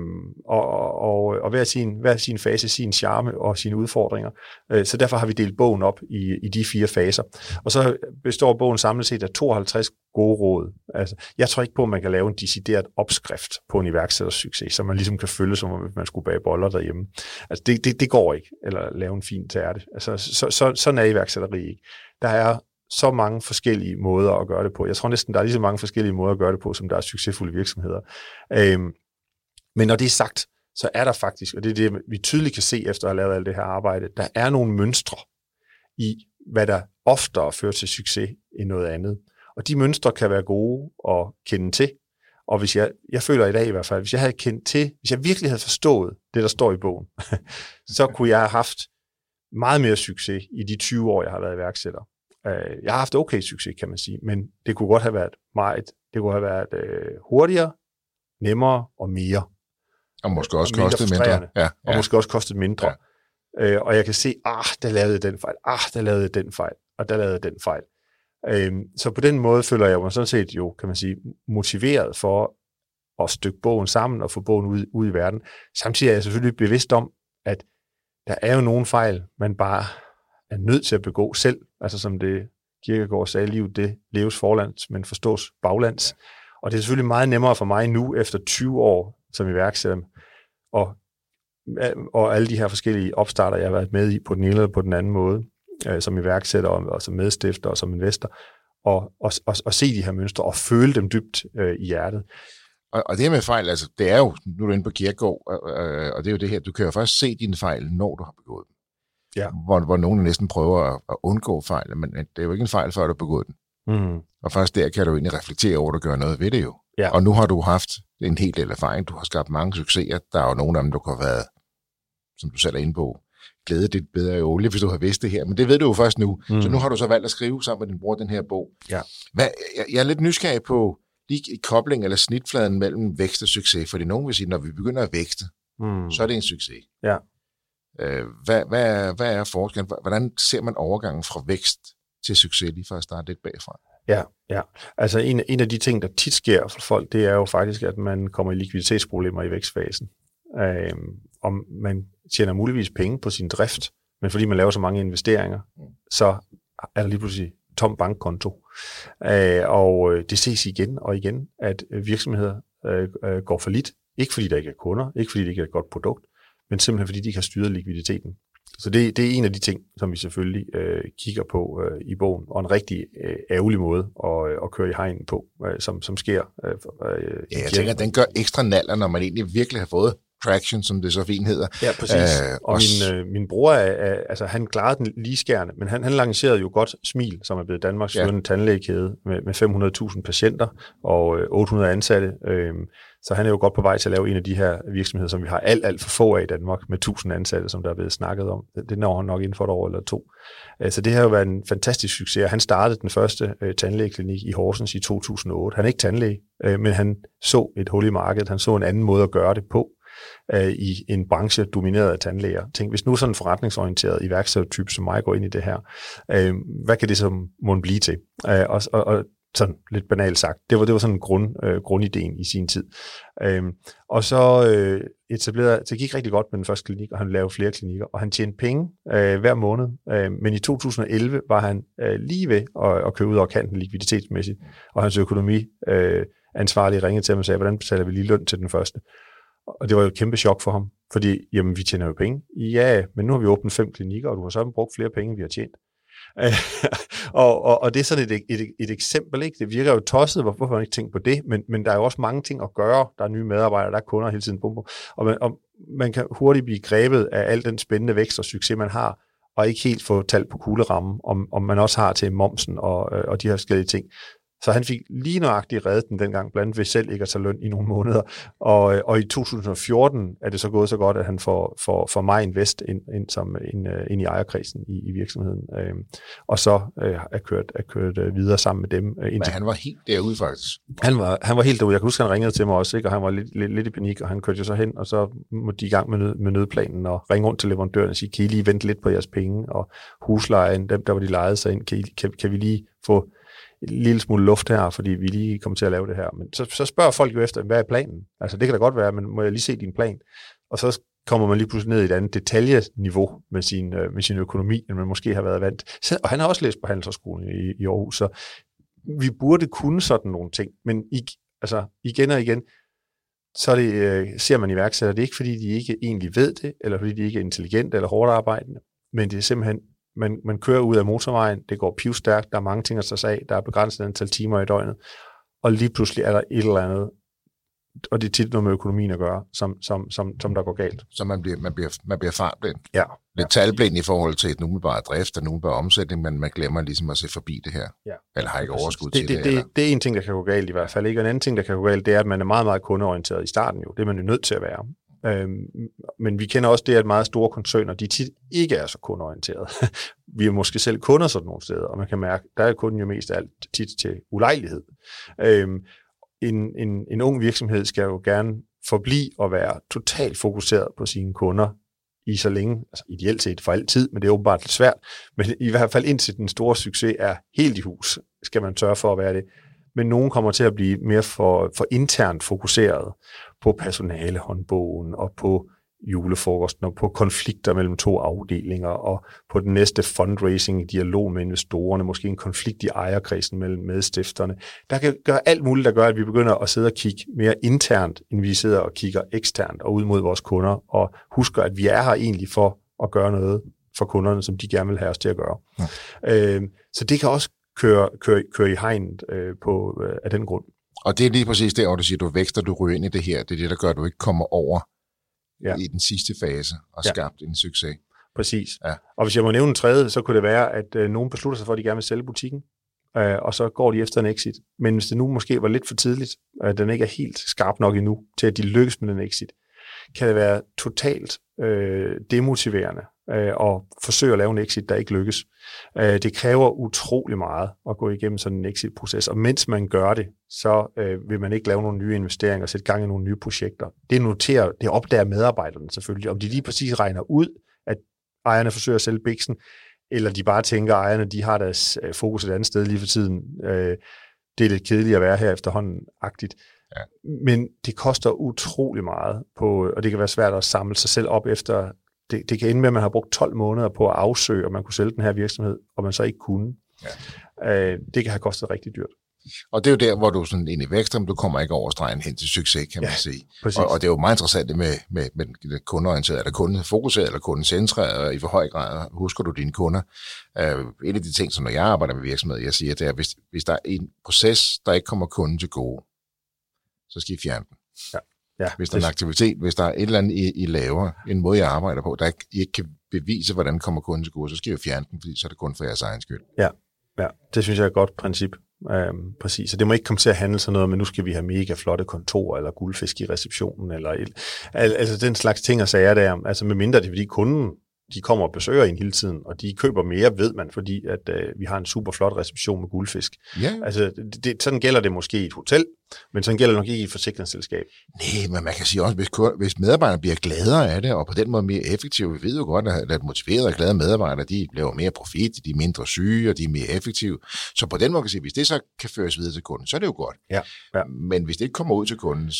og, og, og hver, sin, hver sin fase, sin charme og sine udfordringer. Øh, så derfor har vi delt bogen op i, i de fire faser. Og så består bogen samlet set af 52 gode råd. Altså, jeg tror ikke på, at man kan lave en decideret opskrift på en iværksætters succes, så man ligesom kan følge, som om man skulle bage boller derhjemme. Altså, det, det, det går ikke, eller lave en fin tærte. Altså, så, så, sådan er iværksætteri ikke. Der er så mange forskellige måder at gøre det på. Jeg tror næsten, der er lige så mange forskellige måder at gøre det på, som der er succesfulde virksomheder. Øhm, men når det er sagt, så er der faktisk, og det er det, vi tydeligt kan se efter at have lavet alt det her arbejde, der er nogle mønstre i, hvad der oftere fører til succes end noget andet. Og de mønstre kan være gode at kende til. Og hvis jeg, jeg føler i dag i hvert fald, hvis jeg havde kendt til, hvis jeg virkelig havde forstået det, der står i bogen, så kunne jeg have haft meget mere succes i de 20 år, jeg har været iværksætter. Øh, jeg har haft okay succes, kan man sige, men det kunne godt have været meget, det kunne have været øh, hurtigere, nemmere og mere. Og måske også kostet mindre. Ja, ja. Og måske også kostet mindre. Ja. Øh, og jeg kan se, ah, der lavede den fejl, ah, der lavede den fejl, og der lavede den fejl. Øh, så på den måde føler jeg mig sådan set jo, kan man sige, motiveret for at stykke bogen sammen og få bogen ud, ud i verden. Samtidig er jeg selvfølgelig bevidst om, at der er jo nogle fejl, man bare er nødt til at begå selv. Altså som det Kirkegaard sagde, livet det leves forlands, men forstås baglands. Og det er selvfølgelig meget nemmere for mig nu, efter 20 år som iværksætter, og, og alle de her forskellige opstarter, jeg har været med i på den ene eller på den anden måde, øh, som iværksætter og, og som medstifter og som investor, og, og, og, og se de her mønstre og føle dem dybt øh, i hjertet. Og, og det med fejl, altså, det er jo, nu er du inde på Kierkegaard, øh, og det er jo det her, du kan jo først se dine fejl, når du har begået dem. Ja. Hvor, hvor nogen næsten prøver at, at undgå fejl, men det er jo ikke en fejl, før du har begået den. Mm. Og først der kan du egentlig reflektere over, at du gør noget ved det jo. Ja. Og nu har du haft en hel del erfaring, du har skabt mange succeser, der er jo nogle af dem, der kunne have været, som du selv er inde på, glæde det bedre i olie, hvis du har vidst det her. Men det ved du jo først nu. Mm. Så nu har du så valgt at skrive sammen med din bror den her bog. Ja. Hvad, jeg, jeg er lidt nysgerrig på lige kobling eller snitfladen mellem vækst og succes. Fordi nogen vil sige, når vi begynder at vækste, mm. så er det en succes. Ja. Øh, hvad, hvad, er, hvad er forskellen? Hvordan ser man overgangen fra vækst til succes, lige for at starte lidt bagfra? Ja, ja. Altså en, en af de ting, der tit sker for folk, det er jo faktisk, at man kommer i likviditetsproblemer i vækstfasen. Øh, om man tjener muligvis penge på sin drift, men fordi man laver så mange investeringer, så er der lige pludselig tom bankkonto. Øh, og øh, det ses igen og igen, at øh, virksomheder øh, øh, går for lidt. Ikke fordi der ikke er kunder, ikke fordi det ikke er et godt produkt, men simpelthen fordi de ikke har styret likviditeten. Så det, det er en af de ting, som vi selvfølgelig øh, kigger på øh, i bogen, og en rigtig øh, ærgerlig måde at, øh, at køre i hegnen på, øh, som, som sker. Øh, øh, ja, jeg tænker, at den gør ekstra naller, når man egentlig virkelig har fået traction, som det så fint hedder. Ja, præcis. Æh, og min, øh, min bror, er, er, altså han klarede den lige skærende, men han, han lancerede jo godt Smil, som er blevet Danmarks ja. tandlægekæde med, med 500.000 patienter og øh, 800 ansatte. Øh, så han er jo godt på vej til at lave en af de her virksomheder, som vi har alt, alt for få af i Danmark, med 1000 ansatte, som der er blevet snakket om. Det når han nok inden for et år eller to. Øh, så det har jo været en fantastisk succes. Han startede den første øh, tandlægeklinik i Horsens i 2008. Han er ikke tandlæge, øh, men han så et hul i markedet. Han så en anden måde at gøre det på i en branche domineret af tandlæger. Tænk, hvis nu sådan en forretningsorienteret iværksættertype som mig går ind i det her, hvad kan det så må blive til? og, og, og sådan lidt banalt sagt. Det var, det var sådan en grund, øh, grundideen i sin tid. Øhm, og så øh, etablerede, det gik rigtig godt med den første klinik, og han lavede flere klinikker, og han tjente penge øh, hver måned. Øh, men i 2011 var han øh, lige ved at, at køre ud over kanten likviditetsmæssigt, og hans økonomi øh, ansvarlige ringede til ham og sagde, hvordan betaler vi lige løn til den første? Og det var jo et kæmpe chok for ham, fordi jamen, vi tjener jo penge. Ja, men nu har vi åbnet fem klinikker, og du har så brugt flere penge, end vi har tjent. og, og, og det er sådan et, et, et eksempel, ikke? Det virker jo tosset, hvorfor har man ikke tænkt på det? Men, men der er jo også mange ting at gøre. Der er nye medarbejdere, der er kunder hele tiden. Bum, bum. Og, man, og man kan hurtigt blive grebet af al den spændende vækst og succes, man har, og ikke helt få talt på kuglerammen, om, om man også har til momsen og, øh, og de her forskellige ting. Så han fik lige nøjagtigt reddet den dengang, blandt andet ved selv ikke at tage løn i nogle måneder. Og, øh, og i 2014 er det så gået så godt, at han får, får, får mig invest ind, ind, som, ind, øh, ind i ejerkredsen i, i virksomheden. Øh, og så øh, er kørt, er kørt videre sammen med dem. Øh, Men han var helt derude faktisk? Han var, han var helt derude. Jeg kan huske, han ringede til mig også, ikke? og han var lidt, lidt, lidt i panik, og han kørte jo så hen, og så måtte de i gang med, nød, med nødplanen og ringe rundt til leverandøren og sige, kan I lige vente lidt på jeres penge, og huslejen, dem der var de lejede sig ind, kan, I, kan, kan vi lige få en lille smule luft her, fordi vi lige kommer til at lave det her. Men så, så spørger folk jo efter, hvad er planen? Altså det kan da godt være, men må jeg lige se din plan? Og så kommer man lige pludselig ned i et andet detaljeniveau med sin, øh, med sin økonomi, end man måske har været vant. Og han har også læst på Handelshøjskolen i, i Aarhus, så vi burde kunne sådan nogle ting. Men i, altså, igen og igen, så det, øh, ser man iværksætter, det er ikke fordi, de ikke egentlig ved det, eller fordi de ikke er intelligente eller hårdt arbejdende, men det er simpelthen man, man kører ud af motorvejen, det går pivstærkt, der er mange ting at tage sig af, der er begrænset antal timer i døgnet, og lige pludselig er der et eller andet, og det er tit noget med økonomien at gøre, som, som, som, som der går galt. Så man bliver, man bliver, man bliver fartblind? Ja. Lidt ja. talblind i forhold til et umiddelbart drift og en umiddelbar omsætning, men man glemmer ligesom at se forbi det her. Ja. Eller har ikke overskud det, til det. Det, det, det er en ting, der kan gå galt i hvert fald. Ikke? Og en anden ting, der kan gå galt, det er, at man er meget, meget kundeorienteret i starten jo. Det er man jo nødt til at være. Øhm, men vi kender også det, at meget store koncerner, de tit ikke er så kundeorienterede. vi er måske selv kunder sådan nogle steder, og man kan mærke, der er kunden jo mest af alt tit til ulejlighed. Øhm, en, en, en ung virksomhed skal jo gerne forblive og være totalt fokuseret på sine kunder i så længe, altså ideelt set for altid, men det er åbenbart lidt svært, men i hvert fald indtil den store succes er helt i hus, skal man sørge for at være det. Men nogen kommer til at blive mere for, for internt fokuseret på personalehåndbogen og på julefrokosten og på konflikter mellem to afdelinger og på den næste fundraising dialog med investorerne, måske en konflikt i ejerkredsen mellem medstifterne. Der kan gøre alt muligt, der gør, at vi begynder at sidde og kigge mere internt, end vi sidder og kigger eksternt og ud mod vores kunder, og husker, at vi er her egentlig for at gøre noget for kunderne, som de gerne vil have os til at gøre. Ja. Øh, så det kan også køre, køre, køre i hegnet øh, på, øh, af den grund. Og det er lige præcis der, hvor du siger, du vækster, du ryger ind i det her. Det er det, der gør, at du ikke kommer over ja. i den sidste fase og ja. skabt en succes. Præcis. Ja. Og hvis jeg må nævne en tredje, så kunne det være, at øh, nogen beslutter sig for, at de gerne vil sælge butikken, øh, og så går de efter en exit. Men hvis det nu måske var lidt for tidligt, at øh, den ikke er helt skarp nok endnu til, at de lykkes med den exit, kan det være totalt øh, demotiverende øh, og forsøge at lave en exit, der ikke lykkes. Øh, det kræver utrolig meget at gå igennem sådan en exit-proces, og mens man gør det, så øh, vil man ikke lave nogle nye investeringer og sætte gang i nogle nye projekter. Det noterer, det opdager medarbejderne selvfølgelig, om de lige præcis regner ud, at ejerne forsøger at sælge biksen, eller de bare tænker, at ejerne de har deres øh, fokus et andet sted lige for tiden. Øh, det er lidt kedeligt at være her efterhånden agtigt. Ja. Men det koster utrolig meget, på, og det kan være svært at samle sig selv op efter. Det, det kan ende med, at man har brugt 12 måneder på at afsøge, om man kunne sælge den her virksomhed, og man så ikke kunne. Ja. Øh, det kan have kostet rigtig dyrt. Og det er jo der, hvor du sådan ind i vækst, du kommer ikke over stregen hen til succes, kan man ja, sige. Og, og det er jo meget interessant med, med, med kundeorienteret, eller kundefokuseret, eller kundecentreret, i for høj grad husker du dine kunder. Uh, en af de ting, som når jeg arbejder med virksomheder, jeg siger, det er, hvis, hvis der er en proces, der ikke kommer kunden til gode, så skal I fjerne den. Ja. Ja, hvis der er en aktivitet, hvis der er et eller andet, I, I laver, en måde, jeg arbejder på, der ikke, I ikke kan bevise, hvordan kommer kunden til gode, så skal I fjerne den, fordi så er det kun for jeres egen skyld. Ja, ja. det synes jeg er et godt princip. Øhm, præcis, så det må ikke komme til at handle sådan noget, men nu skal vi have mega flotte kontor, eller guldfisk i receptionen, eller el, al, altså den slags ting og sager der, altså med mindre det er, fordi kunden de kommer og besøger en hele tiden, og de køber mere, ved man, fordi at øh, vi har en super flot reception med guldfisk. Ja. Altså, det, det, sådan gælder det måske i et hotel, men sådan gælder det nok ikke i et forsikringsselskab. Nej, men man kan sige også, hvis, hvis medarbejderne bliver gladere af det, og på den måde mere effektive, vi ved jo godt, at, at motiverede og glade medarbejdere, de laver mere profit, de er mindre syge, og de er mere effektive. Så på den måde kan man sige, hvis det så kan føres videre til kunden, så er det jo godt. Ja. Ja. Men hvis det ikke kommer ud til kunden,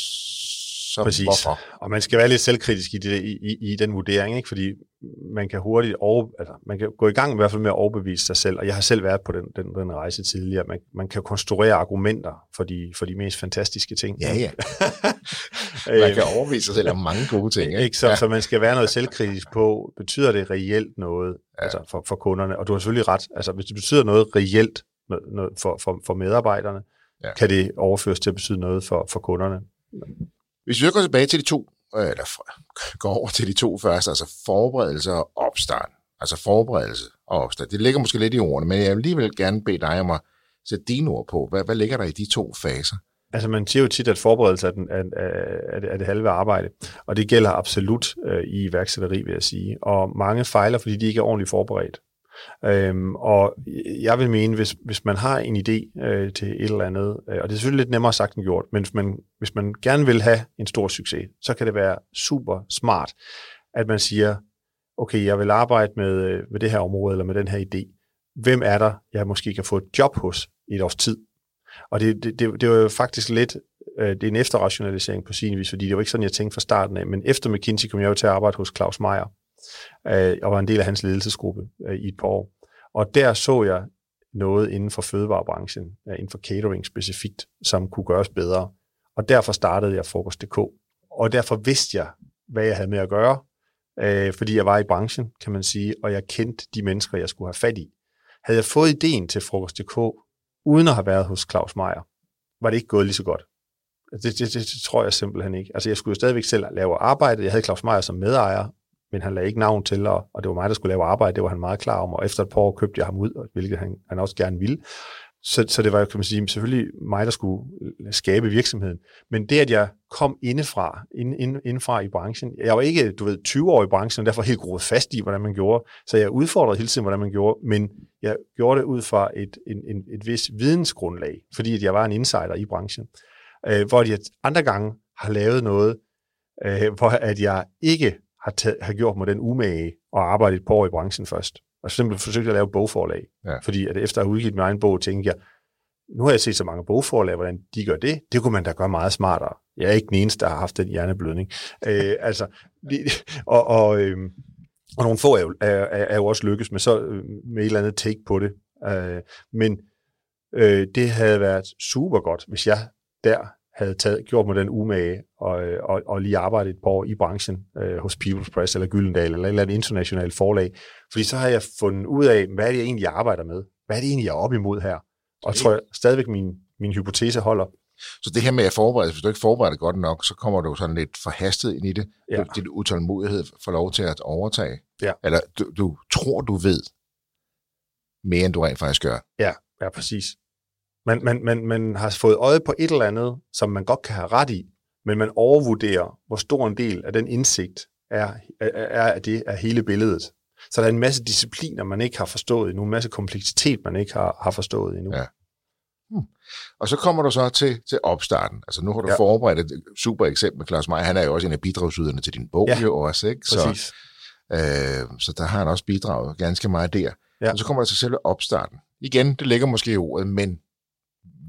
så Præcis. hvorfor? Og man skal være lidt selvkritisk i, det, i, i, i den vurdering, ikke? fordi man kan hurtigt over, altså, man kan gå i gang i hvert fald med at overbevise sig selv, og jeg har selv været på den, den, den rejse tidligere. Man, man kan konstruere argumenter for de, for de mest fantastiske ting. Ja, ja. man kan overbevise sig selv om mange gode ting. Ikke? ikke? Så, ja. så man skal være noget selvkritisk på, betyder det reelt noget ja. altså for, for kunderne? Og du har selvfølgelig ret, altså hvis det betyder noget reelt noget for, for, for medarbejderne, ja. kan det overføres til at betyde noget for, for kunderne. Hvis vi går tilbage til de to, øh, eller går over til de to første, altså forberedelse og opstart, altså forberedelse og opstart, det ligger måske lidt i ordene, men jeg vil alligevel gerne bede dig om at sætte dine ord på. Hvad, hvad ligger der i de to faser? Altså man siger jo tit, at forberedelse er, den, er, er, det, er det halve arbejde, og det gælder absolut øh, i iværksætteri, vil jeg sige. Og mange fejler, fordi de ikke er ordentligt forberedt. Øhm, og jeg vil mene, hvis, hvis man har en idé øh, til et eller andet, øh, og det er selvfølgelig lidt nemmere sagt end gjort, men hvis man, hvis man gerne vil have en stor succes, så kan det være super smart, at man siger, okay, jeg vil arbejde med, øh, med det her område, eller med den her idé. Hvem er der, jeg måske kan få et job hos i et års tid? Og det, det, det, det var jo faktisk lidt, øh, det er en efterrationalisering på sin vis, fordi det var ikke sådan, jeg tænkte fra starten af, men efter McKinsey kom jeg jo til at arbejde hos Claus Meier, øh, og var en del af hans ledelsesgruppe øh, i et par år. Og der så jeg noget inden for fødevarebranchen, øh, inden for catering specifikt, som kunne gøres bedre. Og derfor startede jeg Frokost.dk. Og derfor vidste jeg, hvad jeg havde med at gøre, øh, fordi jeg var i branchen, kan man sige, og jeg kendte de mennesker, jeg skulle have fat i. Havde jeg fået ideen til Frokost.dk, uden at have været hos Claus Meier, var det ikke gået lige så godt. Altså, det, det, det, det tror jeg simpelthen ikke. Altså, jeg skulle jo stadigvæk selv lave arbejde. Jeg havde Claus Meier som medejer, men han lagde ikke navn til, og, og det var mig, der skulle lave arbejde, det var han meget klar om, og efter et par år købte jeg ham ud, hvilket han, han også gerne ville. Så, så det var, kan man sige, selvfølgelig mig, der skulle øh, skabe virksomheden. Men det, at jeg kom indefra, ind, ind, indefra i branchen, jeg var ikke, du ved, 20 år i branchen, og derfor helt groet fast i, hvordan man gjorde. Så jeg udfordrede hele tiden, hvordan man gjorde, men jeg gjorde det ud fra et, en, en, et vis vidensgrundlag, fordi at jeg var en insider i branchen. Øh, hvor jeg andre gange har lavet noget, øh, hvor at jeg ikke har, taget, har gjort mig den umage og arbejdet et par år i branchen først. Og simpelthen forsøgt at lave bogforlag. Ja. Fordi at efter at have udgivet min egen bog, tænkte jeg, nu har jeg set så mange bogforlag, hvordan de gør det. Det kunne man da gøre meget smartere. Jeg er ikke den eneste, der har haft den hjerneblødning. øh, altså, og, og, øh, og nogle få er jo, er, er jo også lykkes med, så, øh, med et eller andet take på det. Øh, men øh, det havde været super godt, hvis jeg der havde taget, gjort mig den umage og, og, og lige arbejdet et par år i branchen øh, hos People's Press eller Gyldendal eller et eller andet internationalt forlag. Fordi så har jeg fundet ud af, hvad er det egentlig, jeg arbejder med? Hvad er det egentlig, jeg er op imod her? Og tror jeg stadigvæk, min, min hypotese holder. Så det her med at forberede, hvis du ikke forbereder det godt nok, så kommer du sådan lidt forhastet ind i det. Ja. Din utålmodighed får lov til at overtage. Ja. Eller du, du tror, du ved mere, end du rent faktisk gør. Ja, ja præcis. Man, man, man, man har fået øje på et eller andet, som man godt kan have ret i, men man overvurderer, hvor stor en del af den indsigt er, er, er, det er hele billedet. Så der er en masse discipliner, man ikke har forstået endnu, en masse kompleksitet, man ikke har, har forstået endnu. Ja. Hmm. Og så kommer du så til, til opstarten. Altså nu har du ja. forberedt et super eksempel med Claus Meier. Han er jo også en af bidragsyderne til din bog ja. jo også, ikke? Så, Præcis. øh, så der har han også bidraget ganske meget der. Ja. Og så kommer der til selve opstarten. Igen, det ligger måske i ordet, men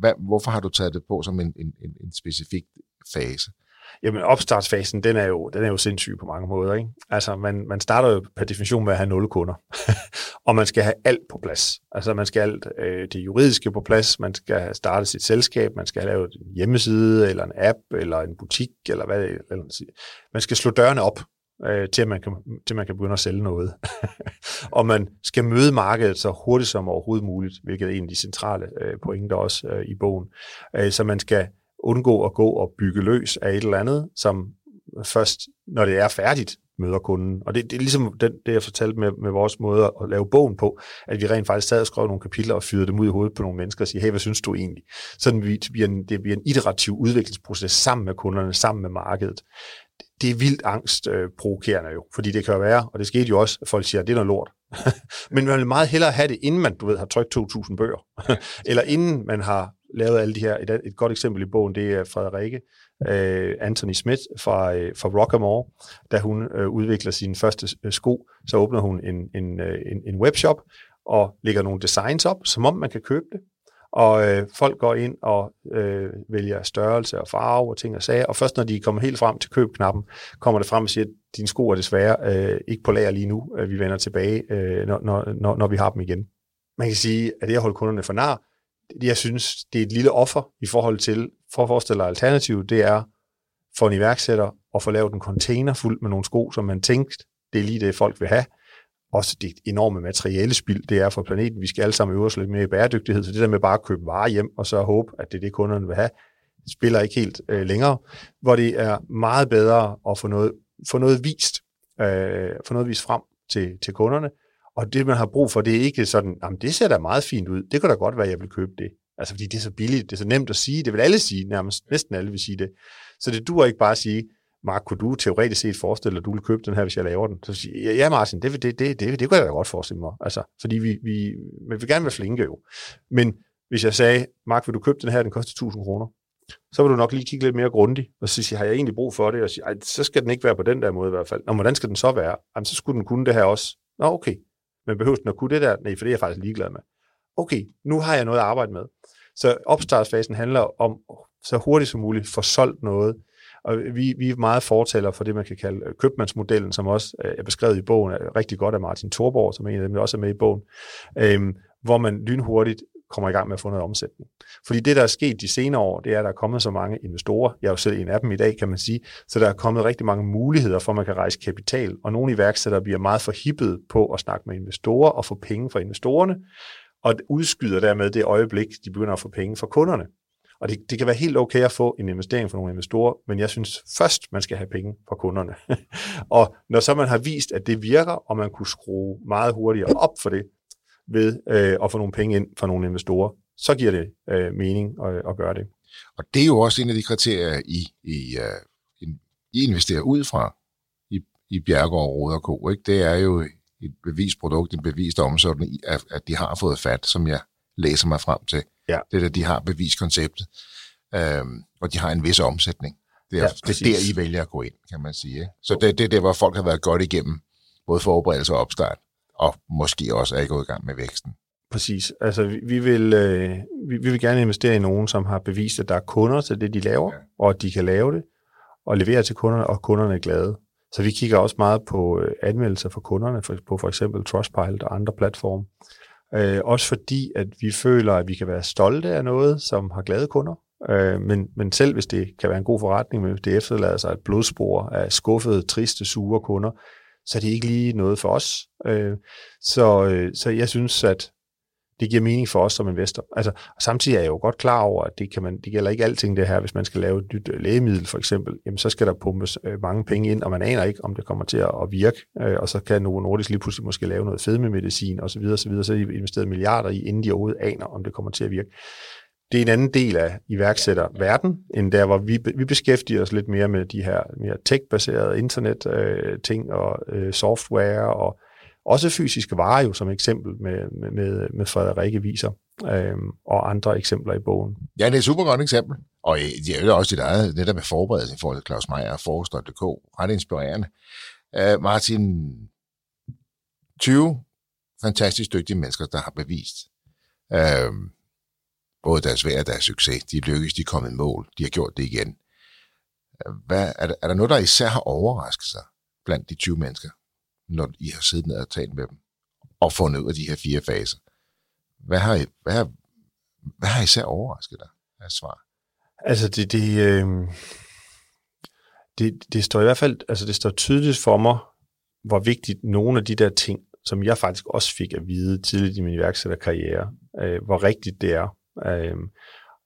hvad, hvorfor har du taget det på som en, en, en, en specifik fase? Jamen, opstartsfasen, den er jo, den er jo sindssyg på mange måder. Ikke? Altså, man, man starter jo per definition med at have nul kunder. og man skal have alt på plads. Altså, man skal have alt øh, det juridiske på plads, man skal have startet sit selskab, man skal have lavet en hjemmeside, eller en app, eller en butik, eller hvad det eller, Man skal slå dørene op, øh, til, at man kan, til man kan begynde at sælge noget. og man skal møde markedet så hurtigt som overhovedet muligt, hvilket er en af de centrale øh, pointer også øh, i bogen. Øh, så man skal undgå at gå og bygge løs af et eller andet, som først, når det er færdigt, møder kunden. Og det, det er ligesom den, det, jeg fortalte med, med vores måde at lave bogen på, at vi rent faktisk sad og skrev nogle kapitler og fyrede dem ud i hovedet på nogle mennesker og sige, hey, hvad synes du egentlig? Sådan det bliver en, det bliver en iterativ udviklingsproces sammen med kunderne, sammen med markedet. Det er vildt angstprovokerende øh, jo, fordi det kan jo være, og det skete jo også, at folk siger, at det er noget lort. Men man vil meget hellere have det, inden man, du ved, har trykt 2.000 bøger, eller inden man har lavet alle de her. Et, et godt eksempel i bogen, det er Frederikke uh, Anthony Smith fra, uh, fra Rockamore. Da hun uh, udvikler sin første sko, så åbner hun en, en, en, en webshop og lægger nogle designs op, som om man kan købe det. Og øh, folk går ind og øh, vælger størrelse og farve og ting og sager, og først når de kommer helt frem til købknappen, kommer det frem og siger, at dine sko er desværre øh, ikke på lager lige nu, øh, vi vender tilbage, øh, når, når, når vi har dem igen. Man kan sige, at det at holde kunderne for nar, jeg synes, det er et lille offer i forhold til, for at forestille alternativ, det er for en iværksætter at få lavet en container fuld med nogle sko, som man tænkte, det er lige det, folk vil have. Også det enorme materielle spild, det er for planeten. Vi skal alle sammen øve os lidt mere i bæredygtighed, så det der med bare at købe varer hjem, og så håbe, at det er det, kunderne vil have, spiller ikke helt øh, længere. Hvor det er meget bedre at få noget, få noget vist, øh, få noget vist frem til, til kunderne, og det, man har brug for, det er ikke sådan, jamen det ser da meget fint ud, det kan da godt være, at jeg vil købe det. Altså fordi det er så billigt, det er så nemt at sige, det vil alle sige, nærmest næsten alle vil sige det. Så det duer ikke bare at sige, Mark, kunne du teoretisk set forestille dig, at du ville købe den her, hvis jeg laver den? Så siger jeg, ja Martin, det, det, det, det, det kunne jeg da godt forestille mig. Altså, fordi vi, vi, vi vil gerne være flinke jo. Men hvis jeg sagde, Mark, vil du købe den her, den koster 1000 kroner, så vil du nok lige kigge lidt mere grundigt, og så sige, har jeg egentlig brug for det? Og sige, så skal den ikke være på den der måde i hvert fald. Nå, hvordan skal den så være? Jamen, så skulle den kunne det her også. Nå, okay. Men behøver den at kunne det der? Nej, for det er jeg faktisk ligeglad med. Okay, nu har jeg noget at arbejde med. Så opstartsfasen handler om så hurtigt som muligt få solgt noget. Og vi, vi er meget fortaler for det, man kan kalde øh, købmandsmodellen, som også øh, er beskrevet i bogen er rigtig godt af Martin Thorborg, som er en af dem, der også er med i bogen, øhm, hvor man lynhurtigt kommer i gang med at få noget omsætning. Fordi det, der er sket de senere år, det er, at der er kommet så mange investorer. Jeg er jo selv en af dem i dag, kan man sige. Så der er kommet rigtig mange muligheder for, at man kan rejse kapital. Og nogle iværksættere bliver meget forhippet på at snakke med investorer og få penge fra investorerne, og udskyder dermed det øjeblik, de begynder at få penge fra kunderne. Og det, det kan være helt okay at få en investering fra nogle investorer, men jeg synes først, man skal have penge fra kunderne. og når så man har vist, at det virker, og man kunne skrue meget hurtigere op for det, ved øh, at få nogle penge ind fra nogle investorer, så giver det øh, mening at, at gøre det. Og det er jo også en af de kriterier, I, I, uh, I investerer ud fra i, i Bjergård, Rode og Co. Ikke? Det er jo et bevisprodukt, en bevist omsætning, at, at de har fået fat, som jeg læser mig frem til. Ja. Det er, de har beviskonceptet, øhm, og de har en vis omsætning. Det er, ja, det er der, I vælger at gå ind, kan man sige. Ikke? Så det, det er der, hvor folk har været godt igennem, både forberedelse og opstart og måske også er gået i gang med væksten. Præcis. Altså, vi, vi, vil, øh, vi, vi vil gerne investere i nogen, som har bevist, at der er kunder til det, de laver, ja. og at de kan lave det, og levere til kunderne, og kunderne er glade. Så vi kigger også meget på øh, anmeldelser for kunderne, for, på for eksempel Trustpilot og andre platforme. Øh, også fordi, at vi føler, at vi kan være stolte af noget, som har glade kunder. Øh, men, men selv hvis det kan være en god forretning, men hvis det efterlader sig et blodspor af skuffede, triste, sure kunder, så er det ikke lige noget for os. Øh, så, øh, så jeg synes, at det giver mening for os som investor. Altså, og samtidig er jeg jo godt klar over, at det, kan man, det gælder ikke alting det her. Hvis man skal lave et nyt øh, lægemiddel for eksempel, jamen, så skal der pumpes øh, mange penge ind, og man aner ikke, om det kommer til at, at virke. Øh, og så kan Novo Nordisk lige pludselig måske lave noget fedmemedicin osv. Så, så, så de investeret milliarder i, inden de overhovedet aner, om det kommer til at virke det er en anden del af iværksætterverden, end der, hvor vi, vi beskæftiger os lidt mere med de her mere tech-baserede internet-ting øh, og øh, software og, også fysiske varer jo som eksempel med, med, med Frederikke viser, øh, og andre eksempler i bogen. Ja, det er et super godt eksempel. Og øh, det er jo også dit eget, netop med forberedelse for Claus Meier og Forrest.dk. Ret inspirerende. Øh, Martin, 20 fantastisk dygtige mennesker, der har bevist øh, både deres værd og deres succes. De er lykkedes, de er kommet i mål, de har gjort det igen. Øh, hvad, er, der, er der noget, der især har overrasket sig blandt de 20 mennesker, når I har siddet ned og talt med dem, og fundet ud af de her fire faser? Hvad har, I, hvad har, hvad har især overrasket dig af svar? Altså, det, det, øh, det, det står i hvert fald, altså det står tydeligt for mig, hvor vigtigt nogle af de der ting, som jeg faktisk også fik at vide tidligt i min iværksætterkarriere, øh, hvor rigtigt det er. Øh,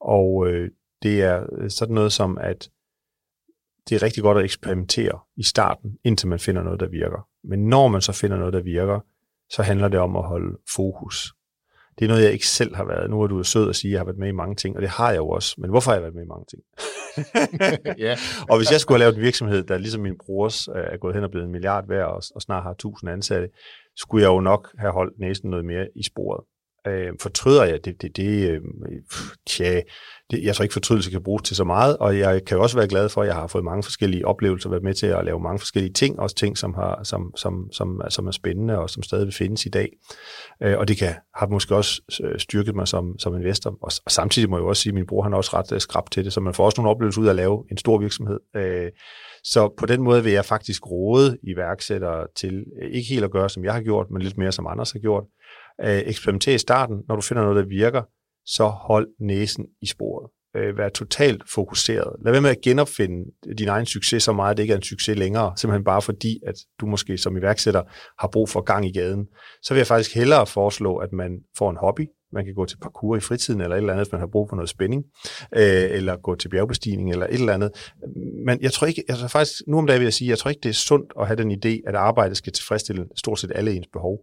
og øh, det er sådan noget som, at det er rigtig godt at eksperimentere i starten, indtil man finder noget, der virker. Men når man så finder noget, der virker, så handler det om at holde fokus. Det er noget, jeg ikke selv har været. Nu er du sød at sige, at jeg har været med i mange ting, og det har jeg jo også. Men hvorfor har jeg været med i mange ting? ja. og hvis jeg skulle have lavet en virksomhed, der ligesom min brors øh, er gået hen og blevet en milliard værd og, og snart har tusind ansatte, skulle jeg jo nok have holdt næsten noget mere i sporet. Øh, fortryder jeg det? det, det øh, tja, det, jeg tror ikke, fortrydelse kan bruges til så meget, og jeg kan også være glad for, at jeg har fået mange forskellige oplevelser, været med til at lave mange forskellige ting, også ting, som, har, som, som, som, som er spændende og som stadig vil findes i dag. Øh, og det kan, har måske også øh, styrket mig som, som investor. Og, og samtidig må jeg også sige, at min bror han er også ret øh, skrabt skrab til det, så man får også nogle oplevelser ud af at lave en stor virksomhed. Øh, så på den måde vil jeg faktisk råde iværksættere til øh, ikke helt at gøre, som jeg har gjort, men lidt mere, som andre har gjort. Øh, eksperimentere i starten. Når du finder noget, der virker, så hold næsen i sporet. Øh, vær totalt fokuseret. Lad være med at genopfinde din egen succes så meget, at det ikke er en succes længere, simpelthen bare fordi, at du måske som iværksætter har brug for gang i gaden. Så vil jeg faktisk hellere foreslå, at man får en hobby, man kan gå til parkour i fritiden, eller et eller andet, hvis man har brug for noget spænding, øh, eller gå til bjergbestigning, eller et eller andet. Men jeg tror ikke, altså faktisk, nu om dagen vil jeg sige, jeg tror ikke, det er sundt at have den idé, at arbejdet skal tilfredsstille stort set alle ens behov.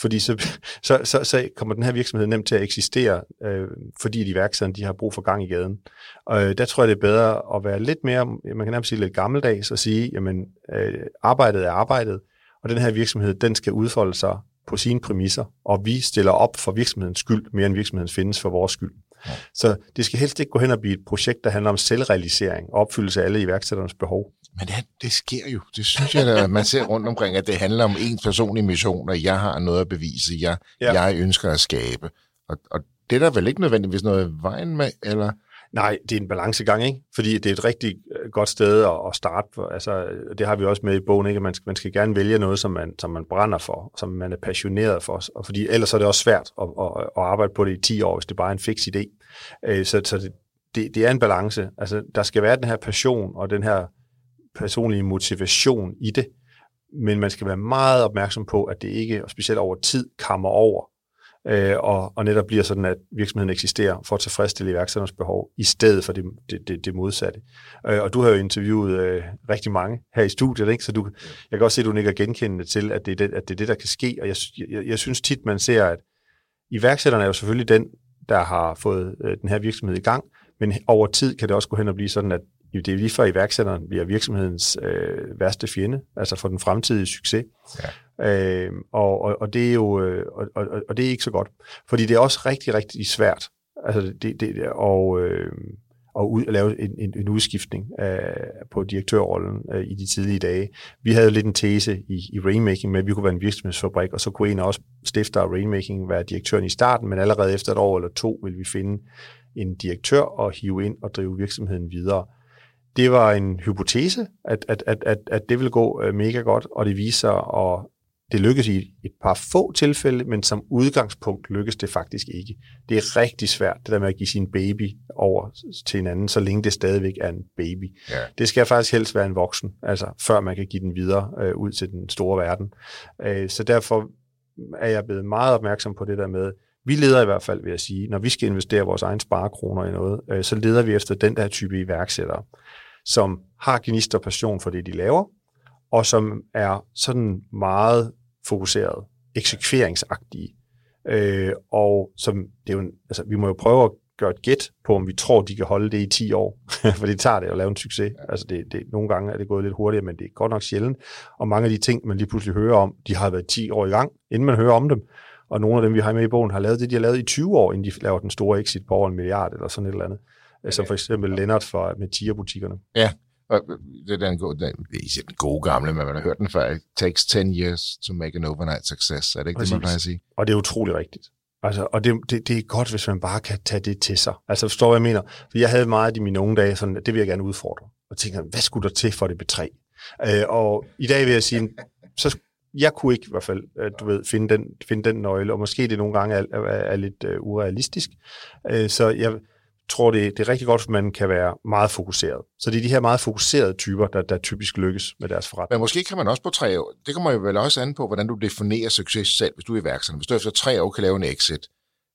Fordi så, så, så, så kommer den her virksomhed nemt til at eksistere, øh, fordi de iværksætterne de har brug for gang i gaden. Og øh, der tror jeg, det er bedre at være lidt mere, man kan nærmest sige lidt gammeldags, og sige, jamen øh, arbejdet er arbejdet, og den her virksomhed, den skal udfolde sig på sine præmisser, og vi stiller op for virksomhedens skyld, mere end virksomheden findes for vores skyld. Ja. Så det skal helst ikke gå hen og blive et projekt, der handler om selvrealisering og opfyldelse af alle iværksætternes behov. Men det, det sker jo. Det synes jeg, at man ser rundt omkring, at det handler om en personlig mission, og jeg har noget at bevise, jeg, ja. jeg ønsker at skabe. Og, og det er der vel ikke nødvendigvis noget vejen med, eller... Nej, det er en balancegang, ikke? Fordi det er et rigtig øh, godt sted at, starte. For. Altså, det har vi også med i bogen, ikke? Man skal, man skal gerne vælge noget, som man, som man brænder for, som man er passioneret for. Og fordi ellers er det også svært at, at, at arbejde på det i 10 år, hvis det bare er en fix idé. Øh, så, så det, det, det er en balance. Altså, der skal være den her passion og den her personlige motivation i det, men man skal være meget opmærksom på, at det ikke, og specielt over tid, kammer over, øh, og, og netop bliver sådan, at virksomheden eksisterer for at tilfredsstille iværksætternes behov, i stedet for det, det, det, det modsatte. Øh, og du har jo interviewet øh, rigtig mange her i studiet, ikke? så du, jeg kan også se, at du nikker genkendende til, at det, er det, at det er det, der kan ske, og jeg, jeg, jeg synes tit, man ser, at iværksætterne er jo selvfølgelig den, der har fået øh, den her virksomhed i gang, men over tid kan det også gå hen og blive sådan, at det er lige for iværksætteren bliver virksomhedens øh, værste fjende, altså for den fremtidige succes. Ja. Øh, og, og, og det er jo øh, og, og, og det er ikke så godt, fordi det er også rigtig, rigtig svært altså det, det, og, øh, og ud, at lave en, en, en udskiftning af, på direktørrollen øh, i de tidlige dage. Vi havde lidt en tese i, i Rainmaking med, at vi kunne være en virksomhedsfabrik, og så kunne en af os stifter af Rainmaking være direktøren i starten, men allerede efter et år eller to vil vi finde en direktør og hive ind og drive virksomheden videre det var en hypotese, at, at, at, at, at det ville gå øh, mega godt, og det viser, og det lykkes i et par få tilfælde, men som udgangspunkt lykkes det faktisk ikke. Det er rigtig svært, det der med at give sin baby over til en anden, så længe det stadigvæk er en baby. Ja. Det skal faktisk helst være en voksen, altså før man kan give den videre øh, ud til den store verden. Øh, så derfor er jeg blevet meget opmærksom på det der med, vi leder i hvert fald, vil jeg sige, når vi skal investere vores egen sparekroner i noget, øh, så leder vi efter den der type iværksættere som har gnist og passion for det, de laver, og som er sådan meget fokuseret, eksekveringsagtige, øh, og som, det er jo, altså, vi må jo prøve at gøre et gæt på, om vi tror, de kan holde det i 10 år. For det tager det at lave en succes. Altså det, det, nogle gange er det gået lidt hurtigere, men det er godt nok sjældent. Og mange af de ting, man lige pludselig hører om, de har været 10 år i gang, inden man hører om dem. Og nogle af dem, vi har med i bogen, har lavet det, de har lavet i 20 år, inden de laver den store exit på over en milliard eller sådan et eller andet. Okay. Som for eksempel Lennart fra, med TIA-butikkerne. Ja, og det er den gode, den, det er den gode gamle, men man har hørt den før. It takes 10 years to make an overnight success. Er det ikke Præcis. det, man plejer at sige? Og det er utrolig rigtigt. Altså, og det, det, det er godt, hvis man bare kan tage det til sig. Altså, forstår hvad jeg mener? For jeg havde meget i mine unge dage, sådan, det vil jeg gerne udfordre. Og tænkte, hvad skulle der til for det betræ? Øh, og i dag vil jeg sige, så jeg kunne ikke i hvert fald, øh, du ved, finde den, finde den nøgle, og måske det nogle gange er, er, er lidt uh, urealistisk. Uh, så jeg, tror, det, det er rigtig godt, at man kan være meget fokuseret. Så det er de her meget fokuserede typer, der, der typisk lykkes med deres forretning. Men måske kan man også på tre år, det kommer jo vel også an på, hvordan du definerer succes selv, hvis du er iværksætter. Hvis du efter tre år kan lave en exit,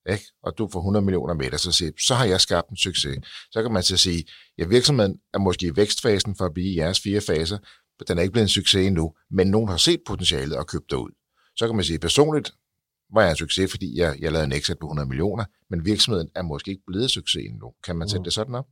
ikke? og du får 100 millioner med dig, så, siger, så har jeg skabt en succes. Så kan man så sige, ja, virksomheden er måske i vækstfasen for at blive i jeres fire faser, den er ikke blevet en succes endnu, men nogen har set potentialet og købt ud. Så kan man sige, personligt var jeg en succes, fordi jeg, jeg lavede en exit på 100 millioner, men virksomheden er måske ikke blevet succes endnu. Kan man sætte mm. det sådan op?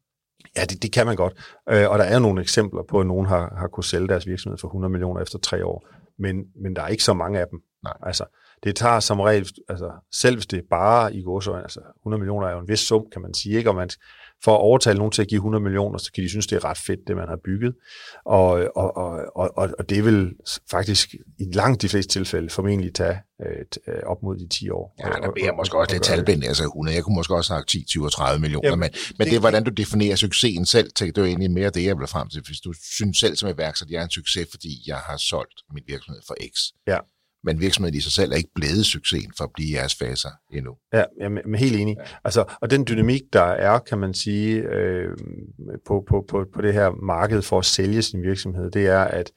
Ja, det, det kan man godt. Øh, og der er nogle eksempler på, at nogen har, har kunnet sælge deres virksomhed for 100 millioner efter tre år, men, men der er ikke så mange af dem. Nej. Altså, det tager som regel, altså, selv hvis det er bare i godsøjne, altså 100 millioner er jo en vis sum, kan man sige, ikke? Og man, for at overtale nogen til at give 100 millioner, så kan de synes, det er ret fedt, det man har bygget. Og, og, og, og, og det vil faktisk i langt de fleste tilfælde formentlig tage øh, op mod de 10 år. Ja, der bliver måske også lidt talblind, altså 100. Jeg kunne måske også snakke 10, 20 og 30 millioner, Jamen, men, men det, er, hvordan du definerer succesen selv. Det er jo egentlig mere det, jeg vil frem til. Hvis du synes selv som iværksætter, at jeg er en succes, fordi jeg har solgt min virksomhed for X. Ja men virksomheden i sig selv er ikke blevet succesen for at blive jeres faser endnu. Ja, jeg er helt enig. Ja. Altså, og den dynamik, der er, kan man sige, øh, på, på, på, på det her marked for at sælge sin virksomhed, det er, at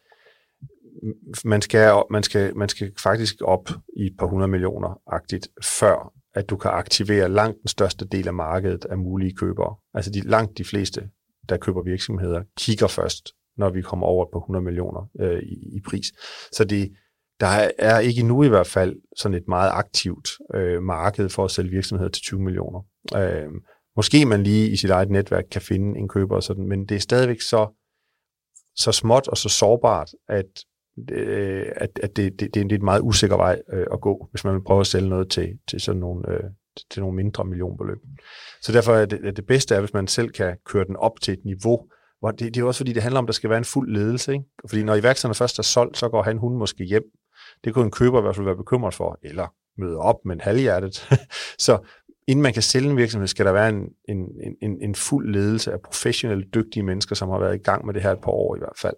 man skal, man skal, man skal faktisk op i et par hundrede millioner-agtigt, før at du kan aktivere langt den største del af markedet af mulige købere. Altså de, langt de fleste, der køber virksomheder, kigger først, når vi kommer over på 100 millioner øh, i, i pris. Så det, der er ikke nu i hvert fald sådan et meget aktivt øh, marked for at sælge virksomheder til 20 millioner. Øh, måske man lige i sit eget netværk kan finde en køber og sådan, men det er stadigvæk så, så småt og så sårbart, at, øh, at, at det, det, det er en meget usikker vej øh, at gå, hvis man vil prøve at sælge noget til, til sådan nogle, øh, til nogle mindre millionbeløb. Så derfor er det, at det bedste er, hvis man selv kan køre den op til et niveau, hvor det, det er også fordi, det handler om, at der skal være en fuld ledelse. Ikke? Fordi når iværksætterne først er solgt, så går han, hun måske hjem det kunne en køber i hvert fald være bekymret for, eller møde op med en halvhjertet. så inden man kan sælge en virksomhed, skal der være en, en, en, en fuld ledelse af professionelle, dygtige mennesker, som har været i gang med det her et par år i hvert fald,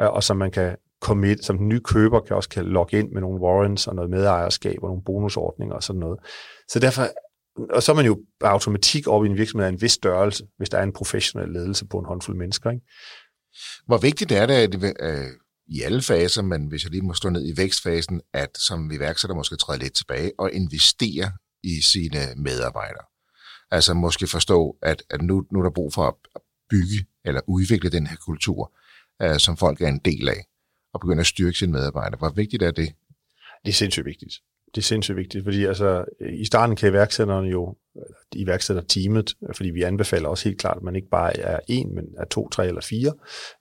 øh, og som man kan commit, som den nye køber kan også kan logge ind med nogle warrants og noget medejerskab og nogle bonusordninger og sådan noget. Så derfor, og så er man jo automatik op i en virksomhed af en vis størrelse, hvis der er en professionel ledelse på en håndfuld mennesker. Ikke? Hvor vigtigt er det, at øh, i alle faser, men hvis jeg lige må stå ned i vækstfasen, at som iværksætter måske træde lidt tilbage og investere i sine medarbejdere. Altså måske forstå, at, at nu, nu er der brug for at bygge eller udvikle den her kultur, uh, som folk er en del af, og begynde at styrke sine medarbejdere. Hvor vigtigt er det? Det er sindssygt vigtigt det er sindssygt vigtigt, fordi altså, øh, i starten kan iværksætteren jo, iværksætter teamet, fordi vi anbefaler også helt klart, at man ikke bare er en, men er to, tre eller fire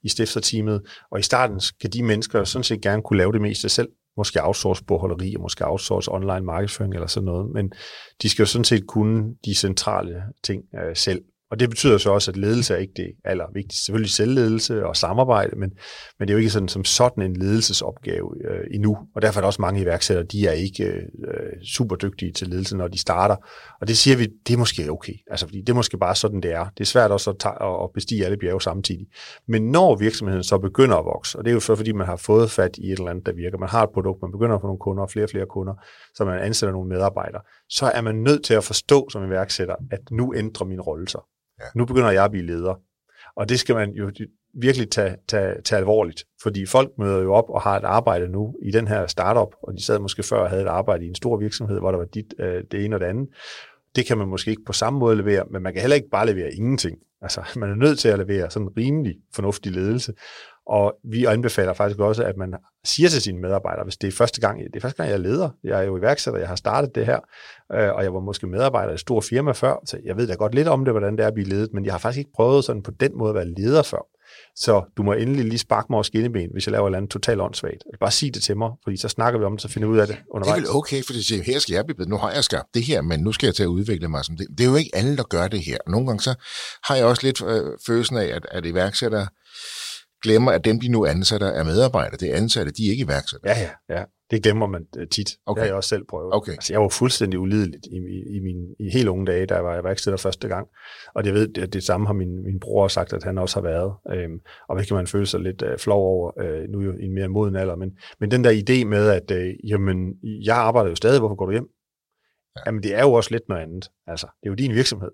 i stifterteamet. Og i starten skal de mennesker sådan set gerne kunne lave det meste selv. Måske outsource bogholderi, og måske outsource online markedsføring eller sådan noget. Men de skal jo sådan set kunne de centrale ting øh, selv. Og det betyder så også, at ledelse er ikke det allervigtigste. Selvfølgelig selvledelse og samarbejde, men, men det er jo ikke sådan som sådan en ledelsesopgave øh, endnu. Og derfor er der også mange iværksættere, de er ikke øh, super dygtige til ledelse, når de starter. Og det siger vi, det er måske okay. Altså, fordi det er måske bare sådan, det er. Det er svært også at, tage, at bestige alle bjerge samtidig. Men når virksomheden så begynder at vokse, og det er jo så, fordi man har fået fat i et eller andet, der virker. Man har et produkt, man begynder at få nogle kunder, og flere og flere kunder, så man ansætter nogle medarbejdere. Så er man nødt til at forstå som iværksætter, at nu ændrer min rolle sig. Ja. Nu begynder jeg at blive leder. Og det skal man jo virkelig tage, tage, tage alvorligt, fordi folk møder jo op og har et arbejde nu i den her startup, og de sad måske før og havde et arbejde i en stor virksomhed, hvor der var dit, øh, det ene og det andet. Det kan man måske ikke på samme måde levere, men man kan heller ikke bare levere ingenting. Altså, man er nødt til at levere sådan en rimelig fornuftig ledelse. Og vi anbefaler faktisk også, at man siger til sine medarbejdere, hvis det er første gang, det er første gang, jeg er leder, jeg er jo iværksætter, jeg har startet det her, øh, og jeg var måske medarbejder i et stort firma før, så jeg ved da godt lidt om det, hvordan det er at blive ledet, men jeg har faktisk ikke prøvet sådan på den måde at være leder før. Så du må endelig lige sparke mig over skinneben, hvis jeg laver et eller andet totalt åndssvagt. Bare sig det til mig, fordi så snakker vi om det, så finder vi ud af det undervejs. Det er vel okay, fordi siger, her skal jeg blive bedre. Nu har jeg skabt det her, men nu skal jeg til at udvikle mig som det. Det er jo ikke alle, der gør det her. Nogle gange så har jeg også lidt øh, følelsen af, at, at iværksættere glemmer, at dem, de nu ansætter, er medarbejdere. Det er ansatte, de er ikke iværksættere. Ja, ja, ja. Det glemmer man øh, tit. Okay. Det har jeg også selv prøvet. Okay. Altså, jeg var fuldstændig ulideligt i, i, i mine i helt unge dage, da jeg var iværksætter første gang. Og jeg ved, at det samme har min, min bror sagt, at han også har været. Øhm, og det kan man føle sig lidt øh, flov over, øh, nu i en mere moden alder. Men, men den der idé med, at øh, jamen, jeg arbejder jo stadig, hvorfor går du hjem? Ja. Jamen, det er jo også lidt noget andet. Altså, det er jo din virksomhed.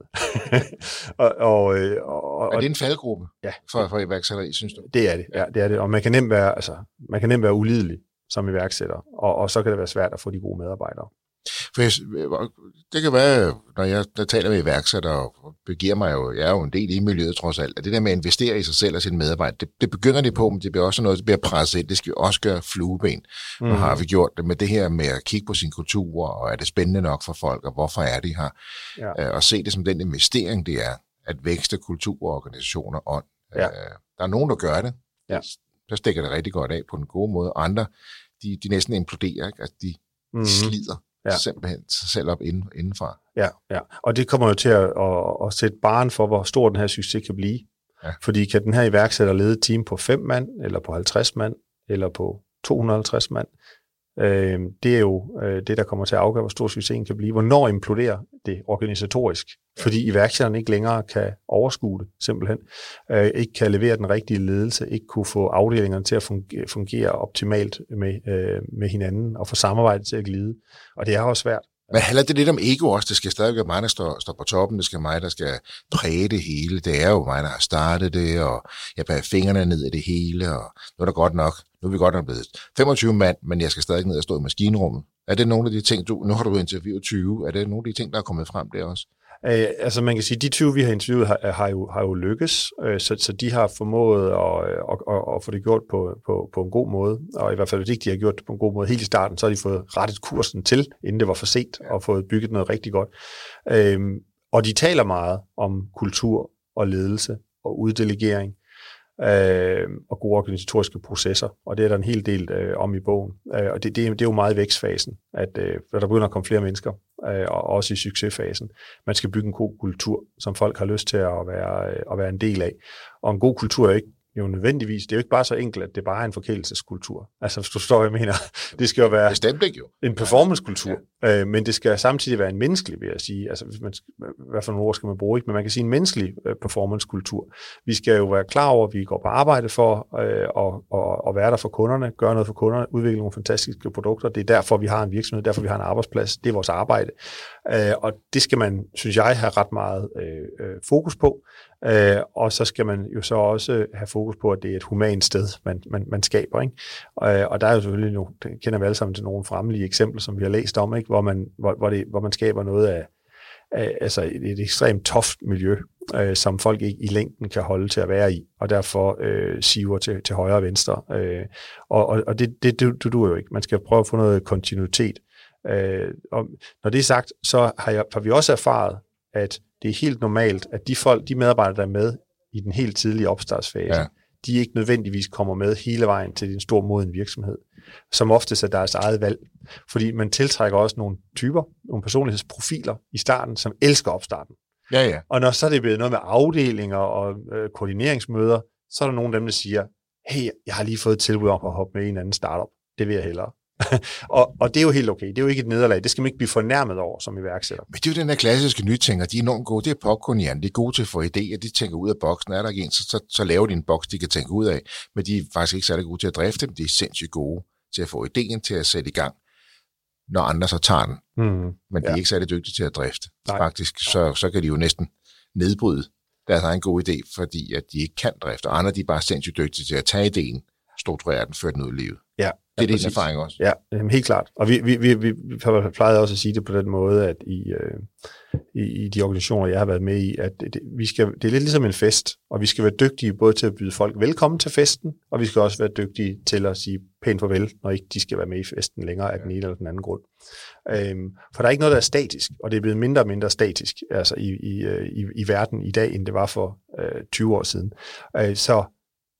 og, og, øh, og, er det en faldgruppe ja, for, for iværksætteri, synes du? Det er det, ja, det er det. Og man kan nemt være, altså, man kan nemt være ulidelig som iværksætter, og, og så kan det være svært at få de gode medarbejdere. For jeg, det kan være, når jeg der taler med iværksættere, og begiver mig jo, jeg er jo en del i miljøet trods alt, at det der med at investere i sig selv og sine medarbejdere, det, det begynder det på, men det bliver også noget, der bliver presset ind. Det skal vi også gøre flueben. Mm. Nu har vi gjort det med det her med at kigge på sin kultur, og er det spændende nok for folk, og hvorfor er de her? Ja. Øh, og se det som den investering, det er, at vækste kultur, organisationer, ånd. Ja. Øh, der er nogen, der gør det. Ja. Der stikker det rigtig godt af på en god måde. Og andre, de, de næsten imploderer, ikke? at de mm. slider ja. simpelthen sig selv op inden, indenfra. Ja, ja, og det kommer jo til at, at, at sætte barn for, hvor stor den her succes kan blive. Ja. Fordi kan den her iværksætter lede et team på 5 mand, eller på 50 mand, eller på 250 mand, øh, det er jo øh, det, der kommer til at afgøre, hvor stor succesen kan blive. Hvornår imploderer det organisatorisk? Fordi iværksætteren ikke længere kan overskue det, simpelthen. Øh, ikke kan levere den rigtige ledelse, ikke kunne få afdelingerne til at fungere, fungere optimalt med, øh, med hinanden, og få samarbejdet til at glide. Og det er også svært. Men handler det lidt om ego også? Det skal stadig være mig, der står, står på toppen. Det skal mig, der skal præge det hele. Det er jo mig, der har startet det, og jeg bærer fingrene ned i det hele, og nu er der godt nok. Nu er vi godt nok blevet 25 mand, men jeg skal stadig ned og stå i maskinrummet. Er det nogle af de ting, du... Nu har du interviewet 20. Er det nogle af de ting, der er kommet frem der også? Øh, altså man kan sige, de 20, vi har interviewet, har, har, jo, har jo lykkes, øh, så, så de har formået at, at, at, at få det gjort på, på, på en god måde, og i hvert fald hvis ikke de har gjort det på en god måde helt i starten, så har de fået rettet kursen til, inden det var for sent, og fået bygget noget rigtig godt. Øh, og de taler meget om kultur og ledelse og uddelegering, øh, og gode organisatoriske processer, og det er der en hel del øh, om i bogen. Øh, og det, det, det er jo meget vækstfasen, at øh, der begynder at komme flere mennesker, øh, og også i succesfasen. Man skal bygge en god kultur, som folk har lyst til at være, øh, at være en del af. Og en god kultur er ikke jo nødvendigvis, det er jo ikke bare så enkelt, at det bare er en forkælelseskultur. Altså, hvis du står, jeg mener, det skal jo være Bestemt ikke, jo. en performancekultur, ja. øh, men det skal samtidig være en menneskelig, vil jeg sige. Altså, hvis man, hvad for nogle ord skal man bruge, ikke? men man kan sige en menneskelig øh, performancekultur. Vi skal jo være klar over, at vi går på arbejde for øh, at, og, og være der for kunderne, gøre noget for kunderne, udvikle nogle fantastiske produkter. Det er derfor, vi har en virksomhed, derfor vi har en arbejdsplads. Det er vores arbejde. Øh, og det skal man, synes jeg, have ret meget øh, øh fokus på. Øh, og så skal man jo så også have fokus på, at det er et humant sted, man, man, man skaber. Ikke? Og, øh, og der er jo selvfølgelig, nu kender vi alle sammen til nogle fremlige eksempler, som vi har læst om, ikke? Hvor, man, hvor, hvor, det, hvor man skaber noget af, af altså et, et ekstremt toft miljø, øh, som folk ikke i længden kan holde til at være i, og derfor øh, siver til, til højre og venstre. Øh, og og, og det, det, det, det duer jo ikke. Man skal prøve at få noget kontinuitet. Øh, og når det er sagt, så har, jeg, har vi også erfaret, at det er helt normalt, at de folk, de medarbejdere, der er med i den helt tidlige opstartsfase, ja. de ikke nødvendigvis kommer med hele vejen til en stor moden virksomhed, som oftest er deres eget valg. Fordi man tiltrækker også nogle typer, nogle personlighedsprofiler i starten, som elsker opstarten. Ja, ja. Og når så er det blevet noget med afdelinger og øh, koordineringsmøder, så er der nogle af dem, der siger, hey, jeg har lige fået et tilbud om at hoppe med i en anden startup. Det vil jeg hellere. og, og det er jo helt okay. Det er jo ikke et nederlag. Det skal man ikke blive fornærmet over som iværksætter. Men det er jo den der klassiske nytænker. De er enormt gode. Det er popcorn, Jan. De er gode til at få idéer. De tænker ud af boksen. Er der ikke en, så, så, så laver de en boks, de kan tænke ud af. Men de er faktisk ikke særlig gode til at drifte dem. De er sindssygt gode til at få idéen til at sætte i gang, når andre så tager den. Mm, Men de ja. er ikke særlig dygtige til at drifte. Nej. Faktisk, så, så kan de jo næsten nedbryde deres egen god idé, fordi at de ikke kan drifte. Og andre de er bare sindssygt dygtige til at tage idéen, strukturere den, føre den ud i livet. Det er din erfaring også? Ja, jamen, helt klart. Og vi, vi, vi, vi plejede også at sige det på den måde, at i, øh, i, i de organisationer, jeg har været med i, at det, vi skal, det er lidt ligesom en fest, og vi skal være dygtige både til at byde folk velkommen til festen, og vi skal også være dygtige til at sige pænt farvel, når ikke de skal være med i festen længere af den ene eller den anden grund. Øhm, for der er ikke noget, der er statisk, og det er blevet mindre og mindre statisk altså i, i, øh, i, i verden i dag, end det var for øh, 20 år siden. Øh, så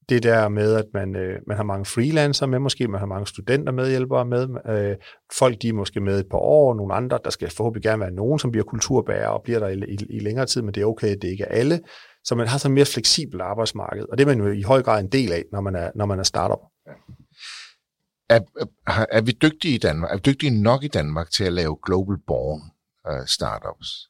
det der med, at man, øh, man har mange freelancer med, måske man har mange studenter medhjælpere med, øh, folk de er måske med et par år, nogle andre, der skal forhåbentlig gerne være nogen, som bliver kulturbærer og bliver der i, i, i længere tid, men det er okay, det ikke er alle. Så man har sådan et mere fleksibelt arbejdsmarked, og det er man jo i høj grad en del af, når man er, når man er startup. Ja. Er, er, er vi dygtige i Danmark? Er vi dygtige nok i Danmark til at lave global born uh, startups?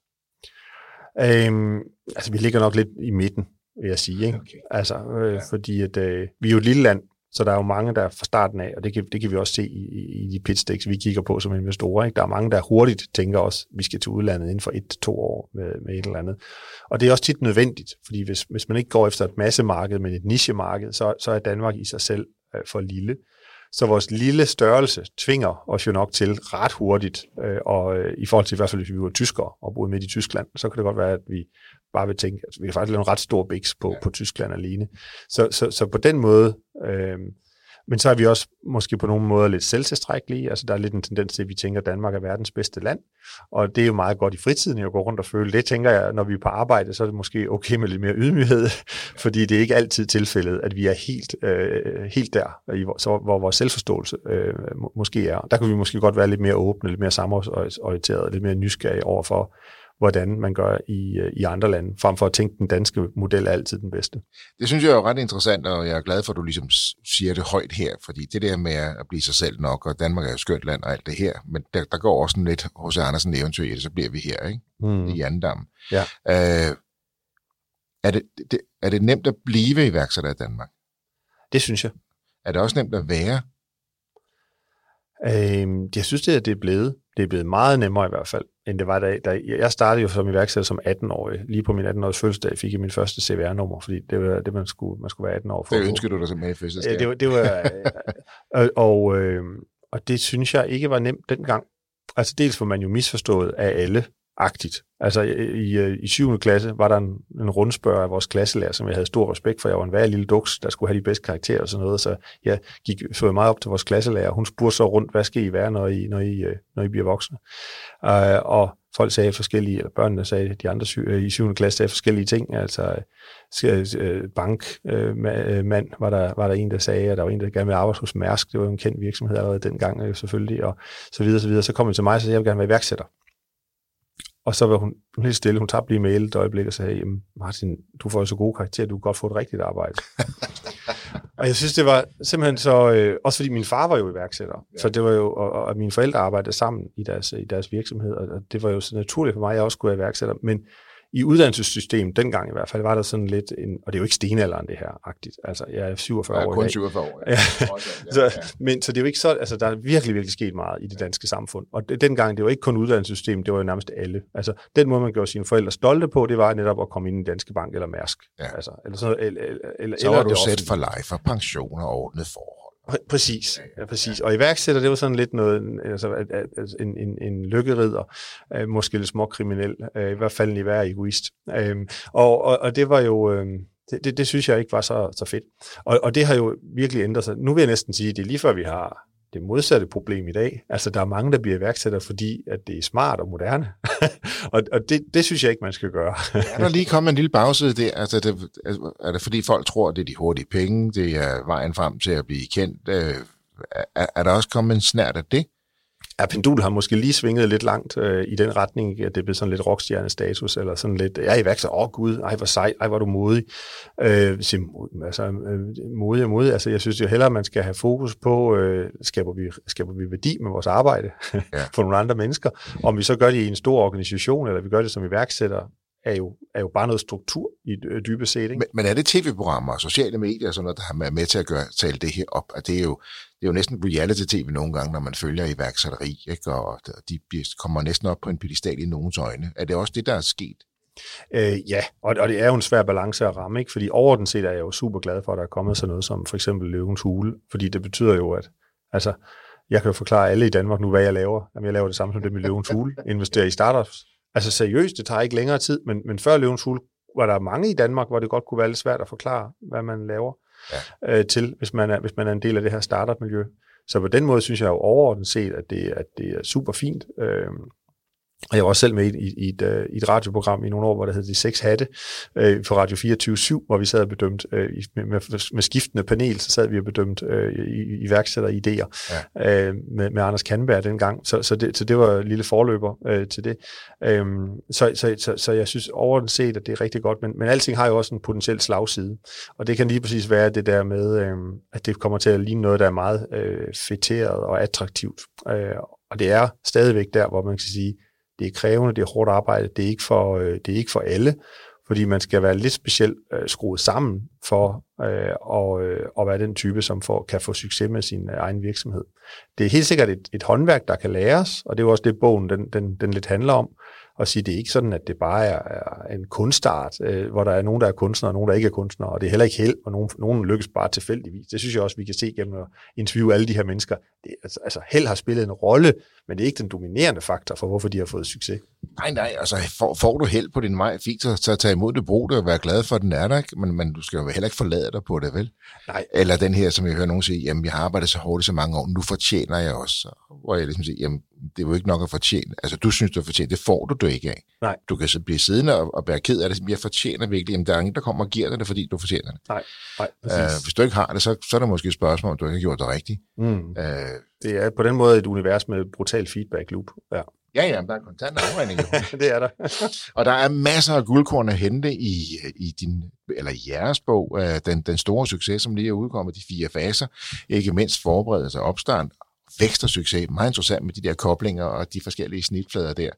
Øhm, altså, vi ligger nok lidt i midten vil jeg sige. Ikke? Okay. Altså, øh, ja. Fordi at, øh, vi er jo et lille land, så der er jo mange, der fra starten af, og det kan, det kan vi også se i, i, de pitstacks, vi kigger på som investorer. Ikke? Der er mange, der hurtigt tænker også, at vi skal til udlandet inden for et til to år med, med et eller andet. Og det er også tit nødvendigt, fordi hvis, hvis man ikke går efter et massemarked, men et nichemarked, så, så er Danmark i sig selv øh, for lille. Så vores lille størrelse tvinger os jo nok til ret hurtigt, øh, og øh, i forhold til i hvert fald, hvis vi var tyskere og boede midt i Tyskland, så kan det godt være, at vi bare vil tænke, altså, vi kan faktisk lave en ret stor biks på, ja. på Tyskland alene. Så, så, så på den måde, øh, men så er vi også måske på nogle måder lidt selvtilstrækkelige. Altså der er lidt en tendens til, at vi tænker, at Danmark er verdens bedste land. Og det er jo meget godt i fritiden at gå rundt og føle. Det tænker jeg, når vi er på arbejde, så er det måske okay med lidt mere ydmyghed, fordi det er ikke altid tilfældet, at vi er helt, øh, helt der, i, så, hvor vores selvforståelse øh, måske er. Der kunne vi måske godt være lidt mere åbne, lidt mere samarbejdsorienteret, lidt mere nysgerrige over for, hvordan man gør i, øh, i andre lande, frem for at tænke, at den danske model er altid den bedste. Det synes jeg er ret interessant, og jeg er glad for, at du ligesom siger det højt her, fordi det der med at blive sig selv nok, og Danmark er jo skønt land og alt det her, men der, der går også lidt hos Andersen eventyr i det, så bliver vi her, ikke? Mm. I Andam. Ja. Øh, er, det, det, er det nemt at blive iværksætter i Danmark? Det synes jeg. Er det også nemt at være? Øh, jeg synes, det er, det er blevet. Det er blevet meget nemmere i hvert fald end det var da, da jeg startede jo som iværksætter som 18-årig. Lige på min 18-års fødselsdag fik jeg min første CVR-nummer, fordi det var det, man skulle, man skulle være 18 år for. Det ønskede du dig som med i fødselsdag. Ja, det var, det var og, og, øh, og det synes jeg ikke var nemt dengang. Altså dels var man jo misforstået af alle, agtigt. Altså i, i 7. klasse var der en, en rundspørg af vores klasselærer, som jeg havde stor respekt for. Jeg var en værre lille duks, der skulle have de bedste karakterer og sådan noget, så jeg gik så meget op til vores klasselærer. Hun spurgte så rundt, hvad skal I være, når I, når I, øh, når I bliver voksne? Uh, og folk sagde forskellige, eller børnene sagde, de andre sy- øh, i 7. klasse sagde forskellige ting, altså bankmand var der, var der en, der sagde, at der var en, der gerne ville arbejde hos Mærsk, det var jo en kendt virksomhed allerede dengang selvfølgelig, og så videre, så videre. Så kom han til mig og sagde, at jeg vil gerne være iværksætter. Og så var hun helt stille. Hun tabte lige mail et øjeblik og sagde, Jamen, Martin, du får jo så gode karakterer, du kan godt få et rigtigt arbejde. og jeg synes, det var simpelthen så, øh, også fordi min far var jo iværksætter, ja. så det var jo, og, og mine forældre arbejdede sammen i deres, i deres virksomhed, og det var jo så naturligt for mig, at jeg også skulle være iværksætter. Men i uddannelsessystemet, dengang i hvert fald, var der sådan lidt en, og det er jo ikke stenalderen det her, agtigt. Altså, jeg er 47 år. Jeg er kun 47 år. Ja. ja. så, men, så det er jo ikke så, altså, der er virkelig, virkelig sket meget i det danske samfund. Og det, dengang, det var ikke kun uddannelsessystemet, det var jo nærmest alle. Altså, den måde, man gjorde sine forældre stolte på, det var netop at komme ind i Danske Bank eller Mærsk. Ja. Altså, eller sådan, eller, eller, eller, så var du sæt for life og pensioner og ordnet forhold. Præcis, ja, præcis. Og iværksætter, det var sådan lidt noget, altså en, en, en lykkeridder, øh, måske lidt småkriminel, øh, i hvert fald en i hver egoist. Øh, og, og, og det var jo, øh, det, det, det synes jeg ikke var så, så fedt. Og, og det har jo virkelig ændret sig. Nu vil jeg næsten sige, at det er lige før vi har det modsatte problem i dag. Altså, der er mange, der bliver iværksættere, fordi at det er smart og moderne. og og det, det synes jeg ikke, man skal gøre. er der lige kommet en lille bagside der? Altså, det, altså, er det fordi folk tror, at det er de hurtige penge, det er vejen frem til at blive kendt? Øh, er, er der også kommet en snært af det? Ja, pendul har måske lige svinget lidt langt øh, i den retning, at det bliver sådan lidt rockstjerne-status, eller sådan lidt, jeg er iværksætter, åh oh, gud, ej hvor sej, ej hvor du modig. Øh, altså, øh, modig og modig, altså jeg synes jo hellere, at man skal have fokus på, øh, skaber, vi, skaber vi værdi med vores arbejde ja. for nogle andre mennesker. Om vi så gør det i en stor organisation, eller vi gør det som iværksætter, er jo, er jo bare noget struktur i øh, dybest set. Ikke? Men, men er det tv-programmer og sociale medier og sådan noget, der har med til at gøre, tale det her op? At det er jo, det er jo næsten reality-tv nogle gange, når man følger iværksætteri, ikke? og de kommer næsten op på en pedestal i nogens øjne. Er det også det, der er sket? Øh, ja, og, og det er jo en svær balance at ramme, ikke? fordi overordnet set er jeg jo super glad for, at der er kommet sådan noget som for eksempel Løvens Hule, fordi det betyder jo, at Altså, jeg kan jo forklare alle i Danmark nu, hvad jeg laver. Jamen, jeg laver det samme som det med Løvens Hule. Investerer i startups. Altså seriøst, det tager ikke længere tid, men, men før Løvens Hule var der mange i Danmark, hvor det godt kunne være lidt svært at forklare, hvad man laver ja. øh, til, hvis man, er, hvis man er en del af det her startup-miljø. Så på den måde synes jeg jo overordnet set, at det, at det er super fint. Øh, og jeg var også selv med i, i, et, uh, i et radioprogram i nogle år, hvor der hed De Seks Hatte uh, for Radio 24 hvor vi sad og bedømt uh, med, med, med skiftende panel, så sad vi og bedømt uh, i, iværksætteridéer ja. uh, med, med Anders Kanberg dengang. Så, så, det, så det var en lille forløber uh, til det. Um, så, så, så, så jeg synes overordnet set, at det er rigtig godt, men, men alting har jo også en potentiel slagside. Og det kan lige præcis være det der med, uh, at det kommer til at ligne noget, der er meget uh, fætteret og attraktivt. Uh, og det er stadigvæk der, hvor man kan sige, det er krævende, det er hårdt arbejde, det er ikke for, øh, det er ikke for alle, fordi man skal være lidt specielt øh, skruet sammen for øh, og, øh, at være den type, som får, kan få succes med sin øh, egen virksomhed. Det er helt sikkert et, et håndværk, der kan læres, og det er jo også det, bogen den, den, den lidt handler om, at sige, det er ikke sådan, at det bare er, er en kunstart, øh, hvor der er nogen, der er kunstnere, og nogen, der ikke er kunstnere, og det er heller ikke held, og nogen, nogen lykkes bare tilfældigvis. Det synes jeg også, vi kan se gennem at interviewe alle de her mennesker. Det, altså, altså held har spillet en rolle, men det er ikke den dominerende faktor for, hvorfor de har fået succes. Nej, nej, altså får, får du held på din vej, fint så, så tage imod det, brug det og være glad for, at den er der, ikke? Men, men du skal jo heller ikke forlade dig på det, vel? Nej. Eller den her, som jeg hører nogen sige, jamen jeg har arbejdet så hårdt i så mange år, nu fortjener jeg også. Hvor jeg ligesom siger, jamen det er jo ikke nok at fortjene. Altså du synes, du fortjener, det får du du ikke af. Nej. Du kan så blive siddende og, og være ked af det, jeg fortjener virkelig, jamen der er ingen, der kommer og giver dig det, fordi du fortjener det. Nej, nej, præcis. Uh, hvis du ikke har det, så, så er der måske et spørgsmål, om du ikke har gjort det rigtigt. Mm. Uh, det er på den måde et univers med brutal feedback loop. Ja. Ja, ja, der er kontant afregning. det er der. og der er masser af guldkorn at hente i, i din, eller jeres bog, den, den store succes, som lige er udkommet, de fire faser. Ikke mindst forberedelse og opstart, vækst og succes. Meget interessant med de der koblinger og de forskellige snitflader der.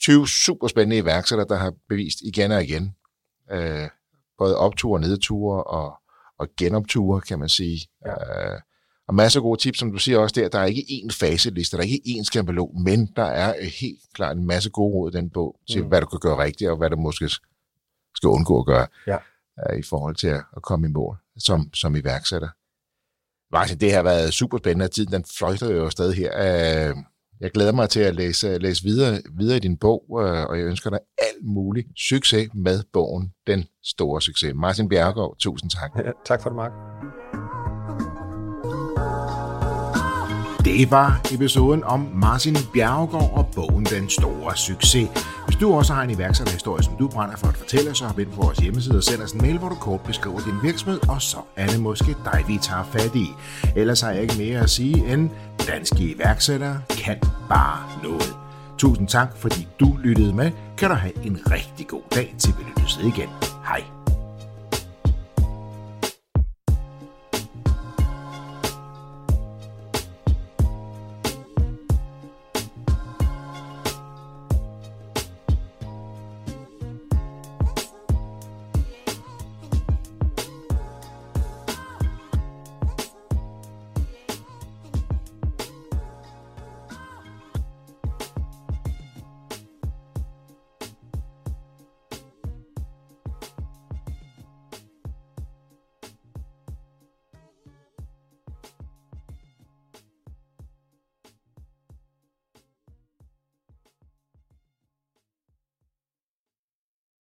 20 super spændende iværksættere, der har bevist igen og igen, øh, både opture og nedture og, og genopture, kan man sige. Ja. Øh, og masser af gode tips, som du siger også der. Der er ikke én faseliste, der er ikke én skambelog, men der er helt klart en masse gode råd i den bog til, mm. hvad du kan gøre rigtigt, og hvad du måske skal undgå at gøre ja. uh, i forhold til at, at komme i mål som, som iværksætter. Martin, det har været super spændende, at tiden den fløjter jo afsted her. Uh, jeg glæder mig til at læse, læse videre, videre i din bog, og jeg ønsker dig alt muligt succes med bogen Den Store Succes. Martin Bjergård, tusind tak. Ja, tak for det, Mark. Det var episoden om Martin Bjergård og bogen Den Store Succes. Hvis du også har en iværksætterhistorie, som du brænder for at fortælle, så hop ind på vores hjemmeside og send os en mail, hvor du kort beskriver din virksomhed, og så er det måske dig, vi tager fat i. Ellers har jeg ikke mere at sige end, danske iværksættere kan bare noget. Tusind tak, fordi du lyttede med. Kan du have en rigtig god dag, til vi lyttes igen. Hej.